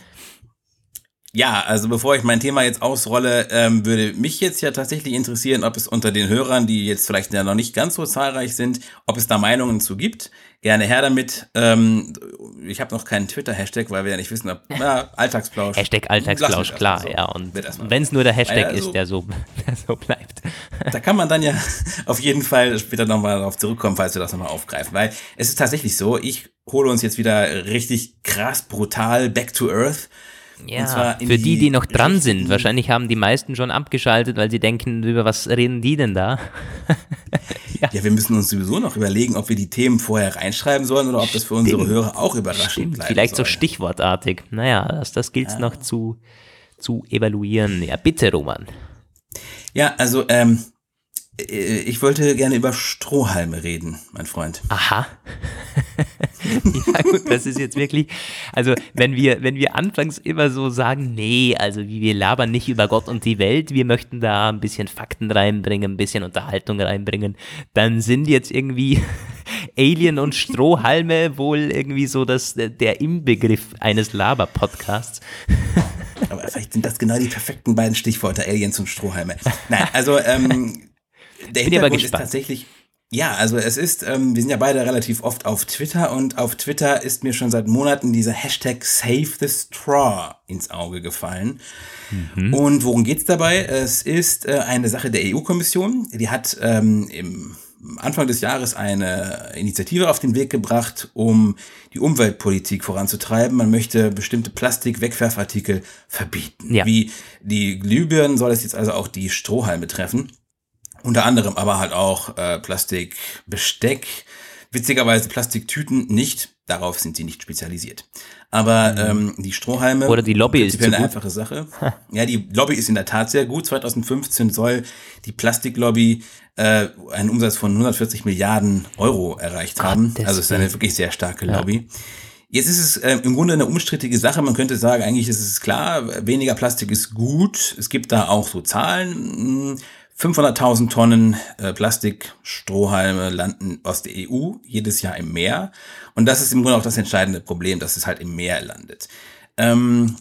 B: Ja, also bevor ich mein Thema jetzt ausrolle, ähm, würde mich jetzt ja tatsächlich interessieren, ob es unter den Hörern, die jetzt vielleicht ja noch nicht ganz so zahlreich sind, ob es da Meinungen zu gibt. Gerne her damit. Ähm, ich habe noch keinen Twitter-Hashtag, weil wir ja nicht wissen, ob (laughs) ja, Alltagsplausch.
A: Hashtag Alltagsplausch, klar, so. ja. Und wenn es nur der Hashtag also, ist, der so, (laughs) der so bleibt.
B: Da kann man dann ja (laughs) auf jeden Fall später nochmal darauf zurückkommen, falls wir das nochmal aufgreifen. Weil es ist tatsächlich so, ich hole uns jetzt wieder richtig krass, brutal back to earth
A: ja, für die, die noch dran sind. Wahrscheinlich haben die meisten schon abgeschaltet, weil sie denken, über was reden die denn da?
B: ja. (laughs) ja. wir müssen uns sowieso noch überlegen, ob wir die Themen vorher reinschreiben sollen oder ob das für unsere Hörer auch überraschend Stimmt. bleibt.
A: Vielleicht soll. so stichwortartig. Naja, das, das gilt ja. noch zu, zu evaluieren. Ja, bitte, Roman.
B: Ja, also ähm, äh, ich wollte gerne über Strohhalme reden, mein Freund.
A: Aha. (laughs) (laughs) ja gut, das ist jetzt wirklich, also wenn wir, wenn wir anfangs immer so sagen, nee, also wir labern nicht über Gott und die Welt, wir möchten da ein bisschen Fakten reinbringen, ein bisschen Unterhaltung reinbringen, dann sind jetzt irgendwie (laughs) Alien und Strohhalme wohl irgendwie so das, der Inbegriff eines Laber-Podcasts. (laughs)
B: Aber vielleicht sind das genau die perfekten beiden Stichworte, Aliens und Strohhalme. Nein, also ähm, der Bin Hintergrund ist tatsächlich, ja, also es ist, ähm, wir sind ja beide relativ oft auf Twitter und auf Twitter ist mir schon seit Monaten dieser Hashtag Save the Straw ins Auge gefallen. Mhm. Und worum geht's dabei? Es ist äh, eine Sache der EU-Kommission. Die hat ähm, im Anfang des Jahres eine Initiative auf den Weg gebracht, um die Umweltpolitik voranzutreiben. Man möchte bestimmte Plastik-Wegwerfartikel verbieten. Ja. Wie die Glühbirnen soll es jetzt also auch die Strohhalme treffen. Unter anderem aber halt auch äh, Plastikbesteck, witzigerweise Plastiktüten nicht. Darauf sind sie nicht spezialisiert. Aber mhm. ähm, die Strohhalme.
A: Oder die Lobby ist
B: eine einfache Sache. (laughs) ja, die Lobby ist in der Tat sehr gut. 2015 soll die Plastiklobby äh, einen Umsatz von 140 Milliarden Euro erreicht haben. Gott, also es ist eine wirklich sehr starke ja. Lobby. Jetzt ist es äh, im Grunde eine umstrittige Sache. Man könnte sagen, eigentlich ist es klar, weniger Plastik ist gut. Es gibt da auch so Zahlen. Hm, 500.000 Tonnen äh, Plastikstrohhalme landen aus der EU jedes Jahr im Meer. Und das ist im Grunde auch das entscheidende Problem, dass es halt im Meer landet. Ähm,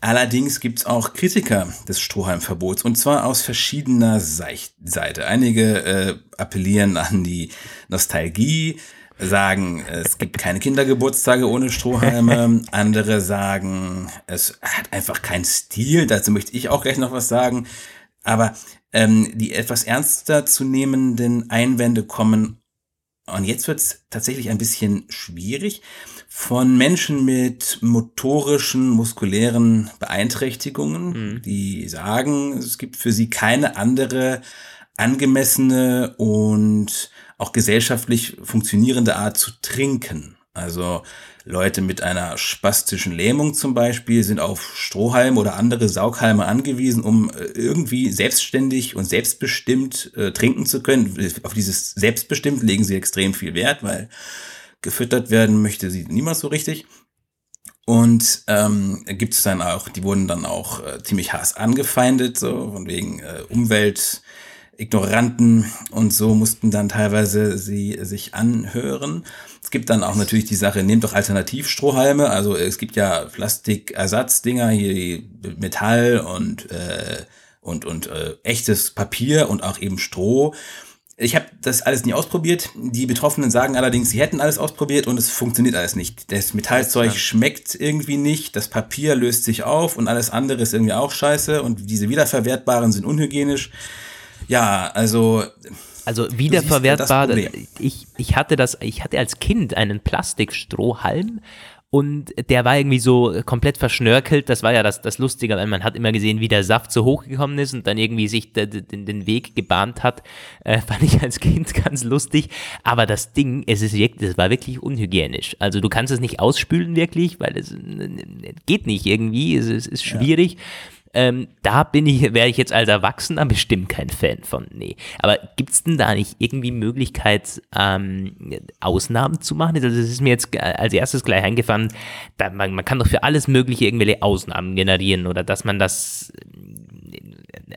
B: allerdings gibt es auch Kritiker des Strohhalmverbots und zwar aus verschiedener Seite. Einige äh, appellieren an die Nostalgie, sagen, es gibt keine Kindergeburtstage ohne Strohhalme. (laughs) Andere sagen, es hat einfach keinen Stil. Dazu möchte ich auch gleich noch was sagen. Aber ähm, die etwas ernster zu nehmenden Einwände kommen, und jetzt wird es tatsächlich ein bisschen schwierig, von Menschen mit motorischen, muskulären Beeinträchtigungen, mhm. die sagen, es gibt für sie keine andere angemessene und auch gesellschaftlich funktionierende Art zu trinken. Also Leute mit einer spastischen Lähmung zum Beispiel sind auf Strohhalme oder andere Saughalme angewiesen, um äh, irgendwie selbstständig und selbstbestimmt äh, trinken zu können. Auf dieses selbstbestimmt legen sie extrem viel Wert, weil gefüttert werden möchte sie niemals so richtig. Und ähm, gibt es dann auch, die wurden dann auch äh, ziemlich hass angefeindet, so von wegen äh, Umwelt. Ignoranten und so mussten dann teilweise sie sich anhören. Es gibt dann auch natürlich die Sache, nehmt doch Alternativstrohhalme. Also es gibt ja Plastikersatzdinger, hier Metall und, äh, und, und äh, echtes Papier und auch eben Stroh. Ich habe das alles nie ausprobiert. Die Betroffenen sagen allerdings, sie hätten alles ausprobiert und es funktioniert alles nicht. Das Metallzeug ja. schmeckt irgendwie nicht, das Papier löst sich auf und alles andere ist irgendwie auch scheiße und diese wiederverwertbaren sind unhygienisch. Ja, also
A: also wiederverwertbar. Ich, ich hatte das, ich hatte als Kind einen Plastikstrohhalm und der war irgendwie so komplett verschnörkelt. Das war ja das, das Lustige, weil man hat immer gesehen, wie der Saft so hochgekommen ist und dann irgendwie sich den, den Weg gebahnt hat. Äh, fand ich als Kind (laughs) ganz lustig. Aber das Ding, es ist wirklich, das war wirklich unhygienisch. Also du kannst es nicht ausspülen wirklich, weil es geht nicht irgendwie. Es, es ist schwierig. Ja. Ähm, da bin ich, wäre ich jetzt als Erwachsener bestimmt kein Fan von. Nee. Aber gibt es denn da nicht irgendwie Möglichkeit, ähm, Ausnahmen zu machen? Also das ist mir jetzt als erstes gleich eingefallen, man, man kann doch für alles Mögliche irgendwelche Ausnahmen generieren oder dass man das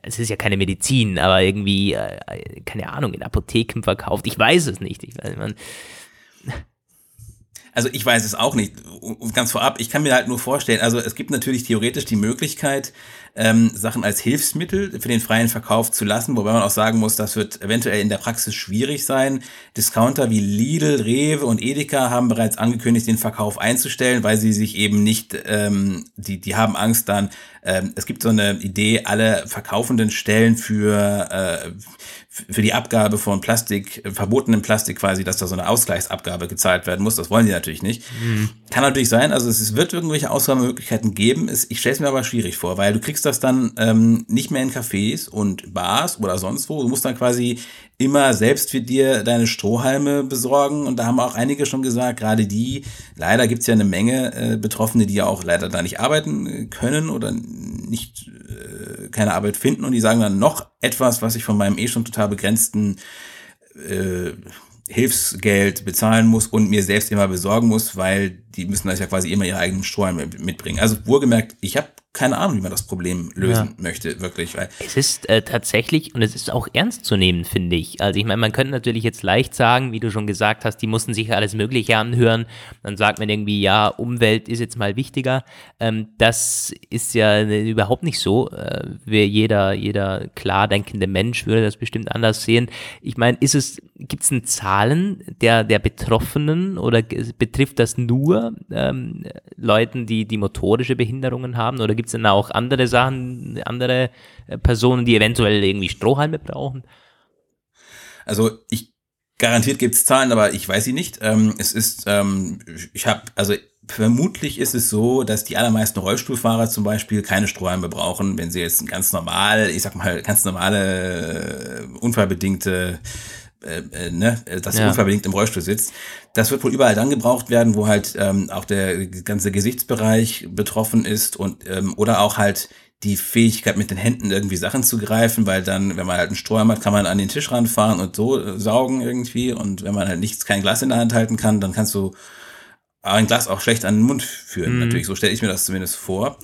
A: es ist ja keine Medizin, aber irgendwie, äh, keine Ahnung, in Apotheken verkauft. Ich weiß es nicht. Ich weiß, man,
B: also ich weiß es auch nicht. Ganz vorab, ich kann mir halt nur vorstellen, also es gibt natürlich theoretisch die Möglichkeit, ähm, Sachen als Hilfsmittel für den freien Verkauf zu lassen, wobei man auch sagen muss, das wird eventuell in der Praxis schwierig sein. Discounter wie Lidl, Rewe und Edeka haben bereits angekündigt, den Verkauf einzustellen, weil sie sich eben nicht, ähm, die, die haben Angst dann, ähm, es gibt so eine Idee, alle verkaufenden Stellen für, äh, für die Abgabe von Plastik, äh, verbotenem Plastik quasi, dass da so eine Ausgleichsabgabe gezahlt werden muss. Das wollen die natürlich nicht. Mhm. Kann natürlich sein, also es wird irgendwelche Ausnahmemöglichkeiten geben. Ich stelle es mir aber schwierig vor, weil du kriegst das dann ähm, nicht mehr in Cafés und Bars oder sonst wo. Du musst dann quasi immer selbst für dir deine Strohhalme besorgen. Und da haben auch einige schon gesagt, gerade die, leider gibt es ja eine Menge äh, Betroffene, die ja auch leider da nicht arbeiten können oder nicht äh, keine Arbeit finden. Und die sagen dann noch etwas, was ich von meinem eh schon total begrenzten äh, Hilfsgeld bezahlen muss und mir selbst immer besorgen muss, weil die müssen das ja quasi immer ihre eigenen Strohhalme mitbringen. Also wohlgemerkt, ich habe keine Ahnung, wie man das Problem lösen ja. möchte, wirklich. Weil
A: es ist äh, tatsächlich, und es ist auch ernst zu nehmen, finde ich. Also ich meine, man könnte natürlich jetzt leicht sagen, wie du schon gesagt hast, die mussten sich alles Mögliche anhören. Dann sagt man irgendwie, ja, Umwelt ist jetzt mal wichtiger. Ähm, das ist ja überhaupt nicht so. Äh, jeder, jeder klar denkende Mensch würde das bestimmt anders sehen. Ich meine, ist es, gibt es Zahlen der, der Betroffenen oder betrifft das nur ähm, Leuten, die, die motorische Behinderungen haben oder gibt es denn auch andere Sachen, andere äh, Personen, die eventuell irgendwie Strohhalme brauchen?
B: Also ich garantiert gibt es Zahlen, aber ich weiß sie nicht. Ähm, es ist, ähm, ich habe, also vermutlich ist es so, dass die allermeisten Rollstuhlfahrer zum Beispiel keine Strohhalme brauchen, wenn sie jetzt ganz normal, ich sag mal, ganz normale, äh, unfallbedingte äh, äh, ne, dass ja. unverbedingt im Rollstuhl sitzt. Das wird wohl überall dann gebraucht werden, wo halt ähm, auch der ganze Gesichtsbereich betroffen ist und ähm, oder auch halt die Fähigkeit mit den Händen irgendwie Sachen zu greifen, weil dann, wenn man halt einen Strohhalm hat, kann man an den Tisch ranfahren und so äh, saugen irgendwie und wenn man halt nichts, kein Glas in der Hand halten kann, dann kannst du ein Glas auch schlecht an den Mund führen. Mhm. Natürlich, so stelle ich mir das zumindest vor.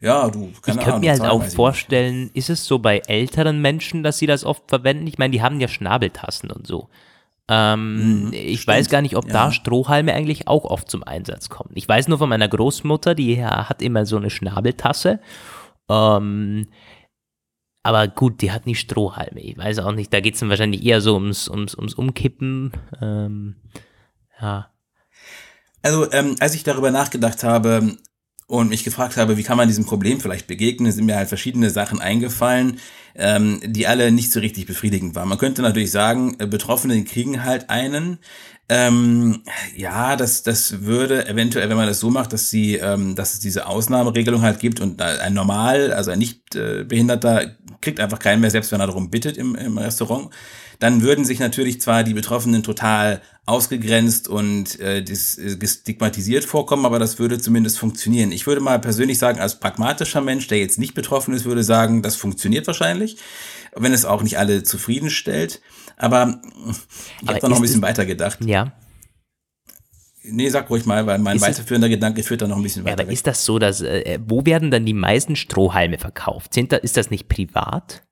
B: Ja, du,
A: keine Ich könnte mir halt auch vorstellen, ist es so bei älteren Menschen, dass sie das oft verwenden? Ich meine, die haben ja Schnabeltassen und so. Ähm, mhm, ich stimmt. weiß gar nicht, ob ja. da Strohhalme eigentlich auch oft zum Einsatz kommen. Ich weiß nur von meiner Großmutter, die hat immer so eine Schnabeltasse. Ähm, aber gut, die hat nicht Strohhalme. Ich weiß auch nicht, da geht es dann wahrscheinlich eher so ums, ums, ums Umkippen. Ähm, ja.
B: Also, ähm, als ich darüber nachgedacht habe, und mich gefragt habe, wie kann man diesem Problem vielleicht begegnen, sind mir halt verschiedene Sachen eingefallen, ähm, die alle nicht so richtig befriedigend waren. Man könnte natürlich sagen, äh, Betroffene kriegen halt einen. Ähm, ja, das, das würde eventuell, wenn man das so macht, dass sie, ähm, dass es diese Ausnahmeregelung halt gibt und ein normal, also ein nicht äh, behinderter kriegt einfach keinen mehr, selbst wenn er darum bittet im, im Restaurant dann würden sich natürlich zwar die Betroffenen total ausgegrenzt und äh, äh, stigmatisiert vorkommen, aber das würde zumindest funktionieren. Ich würde mal persönlich sagen, als pragmatischer Mensch, der jetzt nicht betroffen ist, würde sagen, das funktioniert wahrscheinlich, wenn es auch nicht alle zufriedenstellt. Aber ich habe da noch ein bisschen weiter gedacht.
A: Ja.
B: Nee, sag ruhig mal, weil mein ist weiterführender es, Gedanke führt da noch ein bisschen weiter.
A: Ja, aber weg. ist das so, dass, äh, wo werden dann die meisten Strohhalme verkauft? Sind da, ist das nicht privat?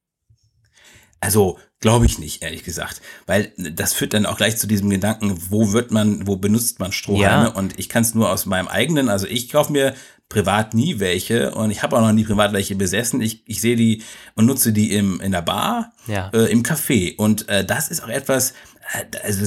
B: Also, glaube ich nicht, ehrlich gesagt. Weil das führt dann auch gleich zu diesem Gedanken, wo wird man, wo benutzt man Strohhalme? Ja. Und ich kann es nur aus meinem eigenen, also ich kaufe mir privat nie welche und ich habe auch noch nie privat welche besessen. Ich, ich sehe die und nutze die im, in der Bar, ja. äh, im Café. Und äh, das ist auch etwas, äh, also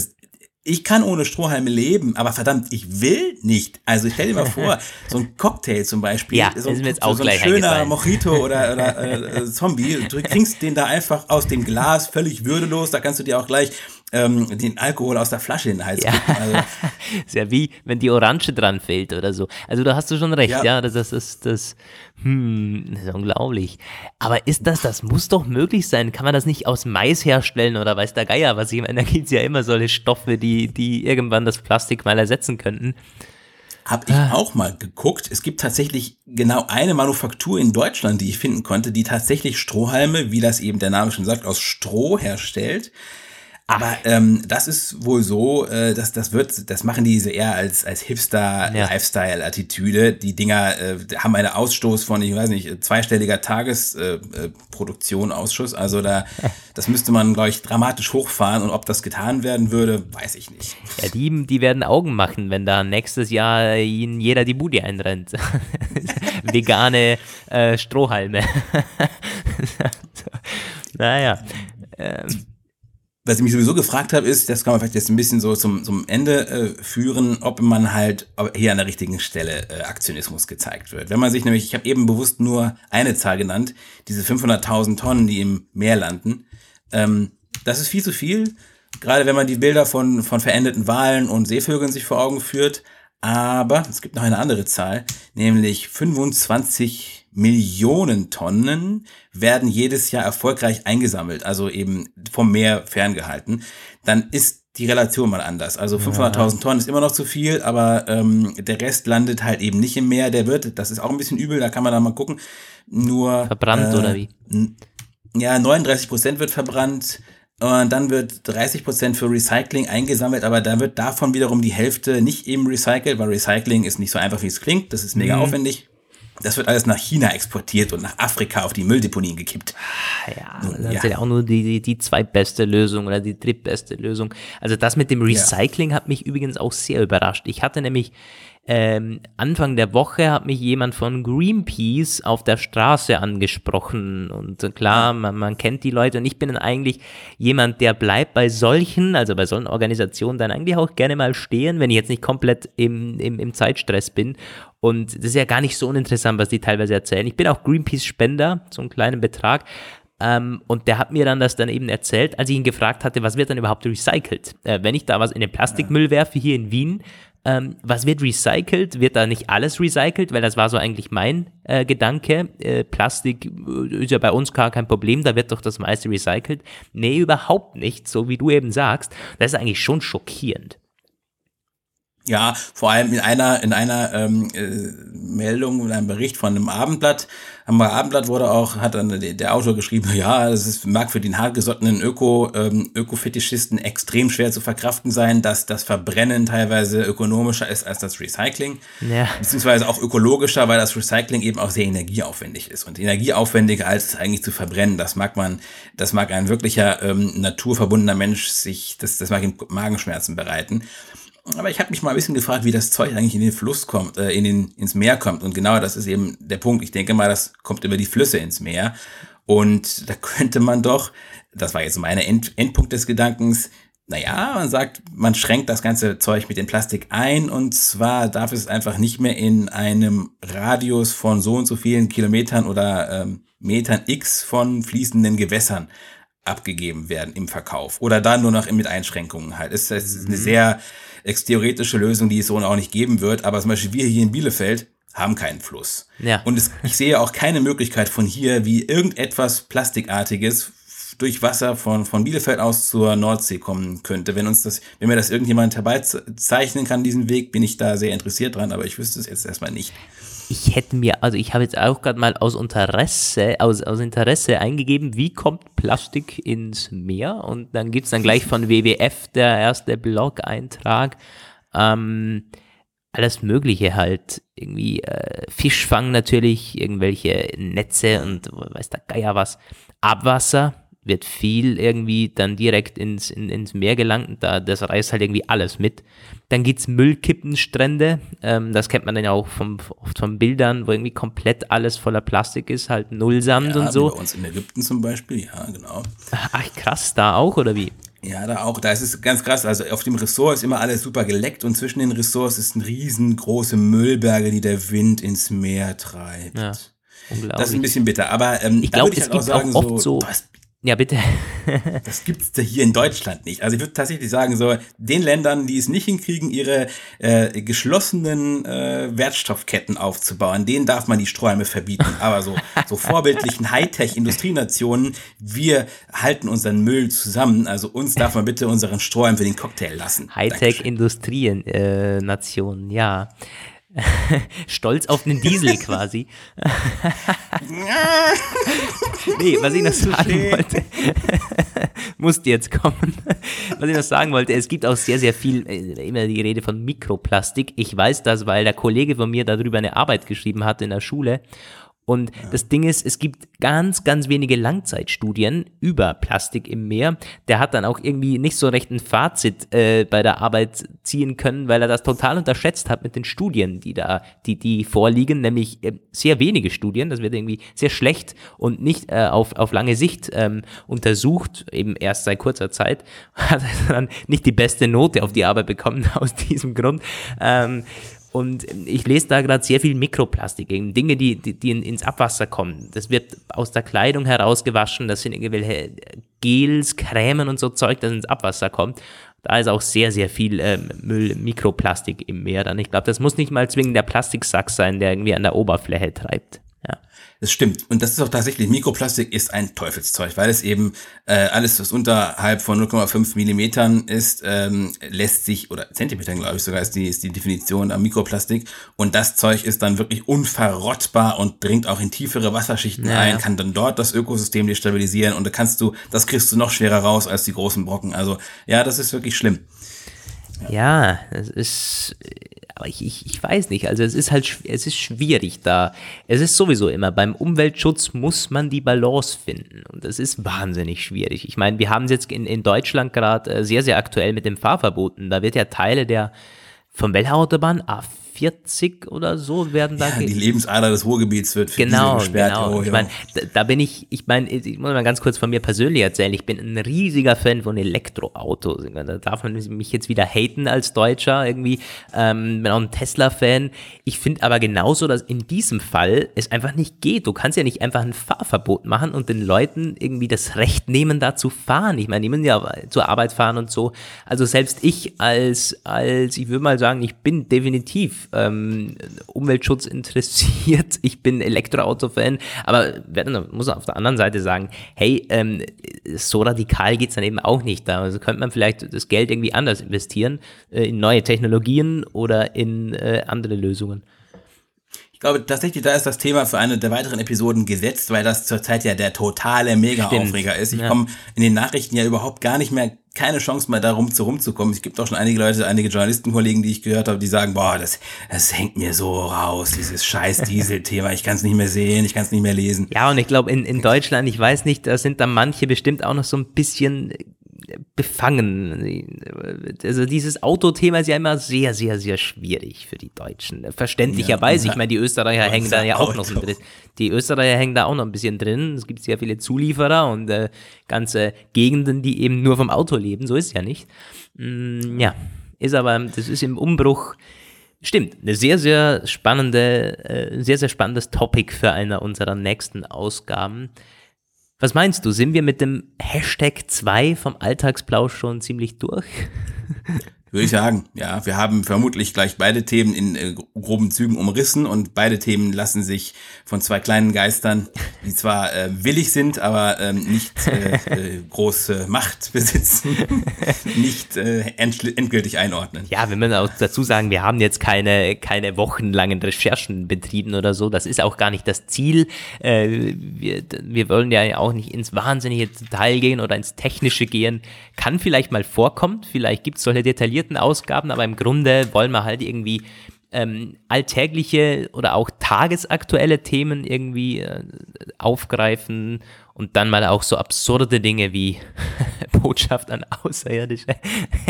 B: ich kann ohne Strohhalme leben, aber verdammt, ich will nicht. Also stell dir mal (laughs) vor, so ein Cocktail zum Beispiel,
A: ja,
B: so,
A: jetzt auch
B: so ein schöner Mojito oder, (laughs) oder äh, äh, Zombie, du trinkst den da einfach aus dem Glas, völlig würdelos, da kannst du dir auch gleich ähm, den Alkohol aus der Flasche in den Hals
A: ja. Also, (laughs) ist ja wie, wenn die Orange dran fällt oder so. Also da hast du schon recht, ja, ja das, das ist das, hm, das ist unglaublich. Aber ist das, das muss doch möglich sein. Kann man das nicht aus Mais herstellen oder weiß der Geier was? Ich meine, da gibt es ja immer solche Stoffe, die, die irgendwann das Plastik mal ersetzen könnten.
B: Hab ich ah. auch mal geguckt. Es gibt tatsächlich genau eine Manufaktur in Deutschland, die ich finden konnte, die tatsächlich Strohhalme, wie das eben der Name schon sagt, aus Stroh herstellt. Aber ähm, das ist wohl so, äh, dass das wird, das machen diese eher als als Hipster-Lifestyle-Attitüde. Die Dinger äh, haben einen Ausstoß von, ich weiß nicht, zweistelliger Tagesproduktion, äh, äh Ausschuss. Also da, (laughs) das müsste man, glaube ich, dramatisch hochfahren. Und ob das getan werden würde, weiß ich nicht.
A: Ja, die, die werden Augen machen, wenn da nächstes Jahr ihnen jeder die Bude einrennt. (laughs) Vegane äh, Strohhalme. (laughs) naja. Ähm
B: was ich mich sowieso gefragt habe, ist, das kann man vielleicht jetzt ein bisschen so zum, zum Ende äh, führen, ob man halt hier an der richtigen Stelle äh, Aktionismus gezeigt wird. Wenn man sich nämlich, ich habe eben bewusst nur eine Zahl genannt, diese 500.000 Tonnen, die im Meer landen, ähm, das ist viel zu viel, gerade wenn man die Bilder von, von verendeten Walen und Seevögeln sich vor Augen führt. Aber es gibt noch eine andere Zahl, nämlich 25 Millionen Tonnen werden jedes Jahr erfolgreich eingesammelt, also eben vom Meer ferngehalten, dann ist die Relation mal anders. Also 500.000 Tonnen ist immer noch zu viel, aber ähm, der Rest landet halt eben nicht im Meer. Der wird, das ist auch ein bisschen übel, da kann man da mal gucken. Nur
A: verbrannt äh, oder wie?
B: Ja, 39 Prozent wird verbrannt. Und dann wird 30 Prozent für Recycling eingesammelt, aber da wird davon wiederum die Hälfte nicht eben recycelt, weil Recycling ist nicht so einfach, wie es klingt. Das ist mega mhm. aufwendig. Das wird alles nach China exportiert und nach Afrika auf die Mülldeponien gekippt.
A: Ah, ja, das ist ja auch nur die, die, die zweitbeste Lösung oder die drittbeste Lösung. Also das mit dem Recycling ja. hat mich übrigens auch sehr überrascht. Ich hatte nämlich ähm, Anfang der Woche hat mich jemand von Greenpeace auf der Straße angesprochen und klar, man, man kennt die Leute und ich bin dann eigentlich jemand, der bleibt bei solchen, also bei solchen Organisationen dann eigentlich auch gerne mal stehen, wenn ich jetzt nicht komplett im, im, im Zeitstress bin und das ist ja gar nicht so uninteressant, was die teilweise erzählen. Ich bin auch Greenpeace-Spender, so einen kleinen Betrag. Ähm, und der hat mir dann das dann eben erzählt, als ich ihn gefragt hatte, was wird dann überhaupt recycelt? Äh, wenn ich da was in den Plastikmüll werfe hier in Wien, ähm, was wird recycelt? Wird da nicht alles recycelt? Weil das war so eigentlich mein äh, Gedanke. Äh, Plastik äh, ist ja bei uns gar kein Problem, da wird doch das meiste recycelt. Nee, überhaupt nicht, so wie du eben sagst. Das ist eigentlich schon schockierend.
B: Ja, vor allem in einer, in einer ähm, äh, Meldung, in einem Bericht von einem Abendblatt, am Abendblatt wurde auch, hat dann der Autor geschrieben, (laughs) ja, es ist, mag für den hartgesottenen Öko, ähm, Ökofetischisten extrem schwer zu verkraften sein, dass das Verbrennen teilweise ökonomischer ist als das Recycling. Ja. Beziehungsweise auch ökologischer, weil das Recycling eben auch sehr energieaufwendig ist. Und energieaufwendiger als es eigentlich zu verbrennen, das mag man, das mag ein wirklicher ähm, naturverbundener Mensch sich, das, das mag ihm Magenschmerzen bereiten. Aber ich habe mich mal ein bisschen gefragt, wie das Zeug eigentlich in den Fluss kommt, äh, in den, ins Meer kommt. Und genau das ist eben der Punkt. Ich denke mal, das kommt über die Flüsse ins Meer. Und da könnte man doch, das war jetzt mein End, Endpunkt des Gedankens, naja, man sagt, man schränkt das ganze Zeug mit dem Plastik ein und zwar darf es einfach nicht mehr in einem Radius von so und so vielen Kilometern oder ähm, Metern X von fließenden Gewässern abgegeben werden im Verkauf oder dann nur noch mit Einschränkungen halt. Es ist eine mhm. sehr theoretische Lösung, die es so auch nicht geben wird. Aber zum Beispiel wir hier in Bielefeld haben keinen Fluss. Ja. Und es, ich sehe auch keine Möglichkeit von hier, wie irgendetwas Plastikartiges durch Wasser von, von Bielefeld aus zur Nordsee kommen könnte. Wenn uns das, wenn mir das irgendjemand herbeizeichnen kann, diesen Weg, bin ich da sehr interessiert dran, aber ich wüsste es jetzt erstmal nicht
A: ich hätte mir, also ich habe jetzt auch gerade mal aus Interesse, aus, aus Interesse eingegeben, wie kommt Plastik ins Meer? Und dann gibt es dann gleich von WWF der erste Blog-Eintrag. Ähm, alles Mögliche halt. Irgendwie äh, Fischfang natürlich, irgendwelche Netze und weiß der Geier was. Abwasser, wird viel irgendwie dann direkt ins, in, ins Meer gelangt. Da, das reißt halt irgendwie alles mit. Dann gibt's Müllkippenstrände. Ähm, das kennt man dann ja auch vom, oft von Bildern, wo irgendwie komplett alles voller Plastik ist, halt Nullsand ja, und so.
B: Bei uns in Ägypten zum Beispiel, ja, genau.
A: Ach, krass, da auch, oder wie?
B: Ja, da auch. Da ist es ganz krass. Also auf dem Ressort ist immer alles super geleckt und zwischen den Ressorts ist ein riesengroße Müllberge, die der Wind ins Meer treibt. Ja. Das ist ein bisschen bitter, aber ähm,
A: ich glaube, es halt gibt auch, sagen, auch oft so, so ja, bitte. (laughs)
B: das gibt's da hier in Deutschland nicht. Also ich würde tatsächlich sagen, so den Ländern, die es nicht hinkriegen, ihre äh, geschlossenen äh, Wertstoffketten aufzubauen, denen darf man die Sträume verbieten. Aber so, so vorbildlichen (laughs) Hightech-Industrienationen, wir halten unseren Müll zusammen. Also uns darf man bitte unseren Sträumen für den Cocktail lassen.
A: Hightech-Industrien-Nationen, äh, ja. (laughs) Stolz auf den Diesel (laughs) quasi. (laughs) nee, was ich noch sagen wollte, musste jetzt kommen. was ich noch sagen wollte, es gibt auch sehr, sehr viel, äh, immer die Rede von Mikroplastik. Ich weiß das, weil der Kollege von mir darüber eine Arbeit geschrieben hat in der Schule. Und ja. das Ding ist, es gibt ganz, ganz wenige Langzeitstudien über Plastik im Meer. Der hat dann auch irgendwie nicht so recht ein Fazit äh, bei der Arbeit ziehen können, weil er das total unterschätzt hat mit den Studien, die da, die, die vorliegen, nämlich äh, sehr wenige Studien. Das wird irgendwie sehr schlecht und nicht äh, auf, auf lange Sicht ähm, untersucht, eben erst seit kurzer Zeit. (laughs) Hat er dann nicht die beste Note auf die Arbeit bekommen (laughs) aus diesem Grund. Ähm, und ich lese da gerade sehr viel Mikroplastik, Dinge, die, die, die ins Abwasser kommen. Das wird aus der Kleidung herausgewaschen, das sind irgendwelche Gels, Cremen und so Zeug, das ins Abwasser kommt. Da ist auch sehr, sehr viel ähm, Müll, Mikroplastik im Meer dann. Ich glaube, das muss nicht mal zwingend der Plastiksack sein, der irgendwie an der Oberfläche treibt. Ja.
B: Das stimmt. Und das ist auch tatsächlich, Mikroplastik ist ein Teufelszeug, weil es eben äh, alles, was unterhalb von 0,5 Millimetern ist, ähm, lässt sich, oder Zentimetern, glaube ich sogar, ist die, ist die Definition am Mikroplastik. Und das Zeug ist dann wirklich unverrottbar und dringt auch in tiefere Wasserschichten ja, ein, kann dann dort das Ökosystem destabilisieren und da kannst du, das kriegst du noch schwerer raus als die großen Brocken. Also ja, das ist wirklich schlimm.
A: Ja, es ist aber ich, ich, ich weiß nicht, also es ist halt, es ist schwierig da. Es ist sowieso immer, beim Umweltschutz muss man die Balance finden und das ist wahnsinnig schwierig. Ich meine, wir haben es jetzt in, in Deutschland gerade äh, sehr, sehr aktuell mit dem Fahrverboten. Da wird ja Teile der vom Wellhautaubahn A4 40 oder so werden da.
B: Ja, die Lebensader des Ruhrgebiets wird
A: für genau, gesperrt. Genau. Oh, ich meine, da, da, bin ich, ich meine, ich muss mal ganz kurz von mir persönlich erzählen. Ich bin ein riesiger Fan von Elektroautos. Da darf man mich jetzt wieder haten als Deutscher irgendwie. Ähm, bin auch ein Tesla-Fan. Ich finde aber genauso, dass in diesem Fall es einfach nicht geht. Du kannst ja nicht einfach ein Fahrverbot machen und den Leuten irgendwie das Recht nehmen, da zu fahren. Ich meine, die müssen ja zur Arbeit fahren und so. Also selbst ich als, als, ich würde mal sagen, ich bin definitiv ähm, Umweltschutz interessiert. Ich bin Elektroauto-Fan, aber muss auf der anderen Seite sagen, hey, ähm, so radikal geht es dann eben auch nicht. Da also könnte man vielleicht das Geld irgendwie anders investieren, äh, in neue Technologien oder in äh, andere Lösungen.
B: Ich glaube tatsächlich, da ist das Thema für eine der weiteren Episoden gesetzt, weil das zurzeit ja der totale Mega-Aufreger ist. Ich ja. komme in den Nachrichten ja überhaupt gar nicht mehr, keine Chance mehr darum zu rumzukommen. Es gibt auch schon einige Leute, einige Journalistenkollegen, die ich gehört habe, die sagen, boah, das, das hängt mir so raus, dieses scheiß (laughs) Diesel-Thema. Ich kann es nicht mehr sehen, ich kann es nicht mehr lesen.
A: Ja, und ich glaube, in, in Deutschland, ich weiß nicht, da sind da manche bestimmt auch noch so ein bisschen befangen. Also dieses Autothema ist ja immer sehr, sehr, sehr schwierig für die Deutschen. Verständlicherweise. Ja, ich meine, die Österreicher hängen da ja auch noch so drin. Die Österreicher hängen da auch noch ein bisschen drin. Es gibt sehr viele Zulieferer und äh, ganze Gegenden, die eben nur vom Auto leben. So ist es ja nicht. Mm, ja, ist aber, das ist im Umbruch. Stimmt, eine sehr, sehr spannende, äh, sehr, sehr spannendes Topic für eine unserer nächsten Ausgaben. Was meinst du, sind wir mit dem Hashtag 2 vom Alltagsplausch schon ziemlich durch? (laughs)
B: Würde ich sagen, ja. Wir haben vermutlich gleich beide Themen in äh, groben Zügen umrissen und beide Themen lassen sich von zwei kleinen Geistern, die zwar äh, willig sind, aber ähm, nicht äh, (laughs) äh, große Macht besitzen, (laughs) nicht äh, endgültig einordnen.
A: Ja, wenn man auch dazu sagen, wir haben jetzt keine, keine wochenlangen Recherchen betrieben oder so. Das ist auch gar nicht das Ziel. Äh, wir, wir wollen ja auch nicht ins wahnsinnige Detail gehen oder ins Technische gehen. Kann vielleicht mal vorkommen. Vielleicht gibt es solche detaillierten detaillierten Ausgaben, aber im Grunde wollen wir halt irgendwie ähm, alltägliche oder auch tagesaktuelle Themen irgendwie äh, aufgreifen und dann mal auch so absurde Dinge wie (laughs) Botschaft an Außerirdische.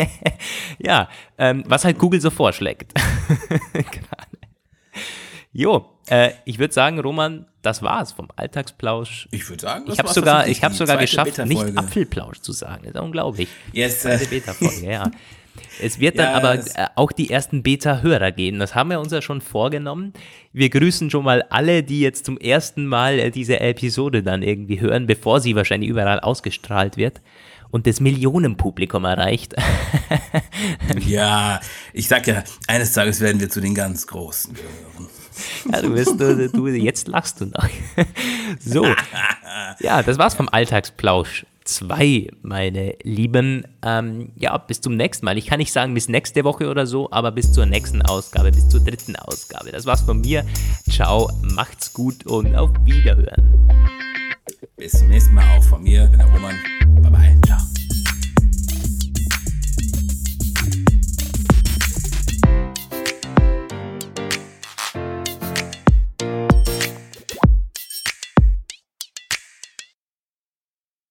A: (laughs) ja, ähm, was halt Google so vorschlägt. (laughs) jo, äh, ich würde sagen, Roman, das war's vom Alltagsplausch.
B: Ich würde sagen,
A: das ich habe sogar, ich habe sogar geschafft, nicht Apfelplausch zu sagen. Das ist unglaublich.
B: Yes, äh.
A: Beta-Folge, ja. Es wird dann ja, aber äh, auch die ersten Beta-Hörer geben. Das haben wir uns ja schon vorgenommen. Wir grüßen schon mal alle, die jetzt zum ersten Mal äh, diese Episode dann irgendwie hören, bevor sie wahrscheinlich überall ausgestrahlt wird und das Millionenpublikum erreicht. (laughs)
B: ja, ich sag ja, eines Tages werden wir zu den ganz Großen gehören.
A: Ja, du wirst, du, du, jetzt lachst du noch. (laughs) So. (laughs) Ja, das war's vom Alltagsplausch. 2, meine Lieben. Ähm, ja, bis zum nächsten Mal. Ich kann nicht sagen bis nächste Woche oder so, aber bis zur nächsten Ausgabe, bis zur dritten Ausgabe. Das war's von mir. Ciao, macht's gut und auf Wiederhören.
B: Bis zum nächsten Mal auch von mir, der Roman. Bye bye. Ciao.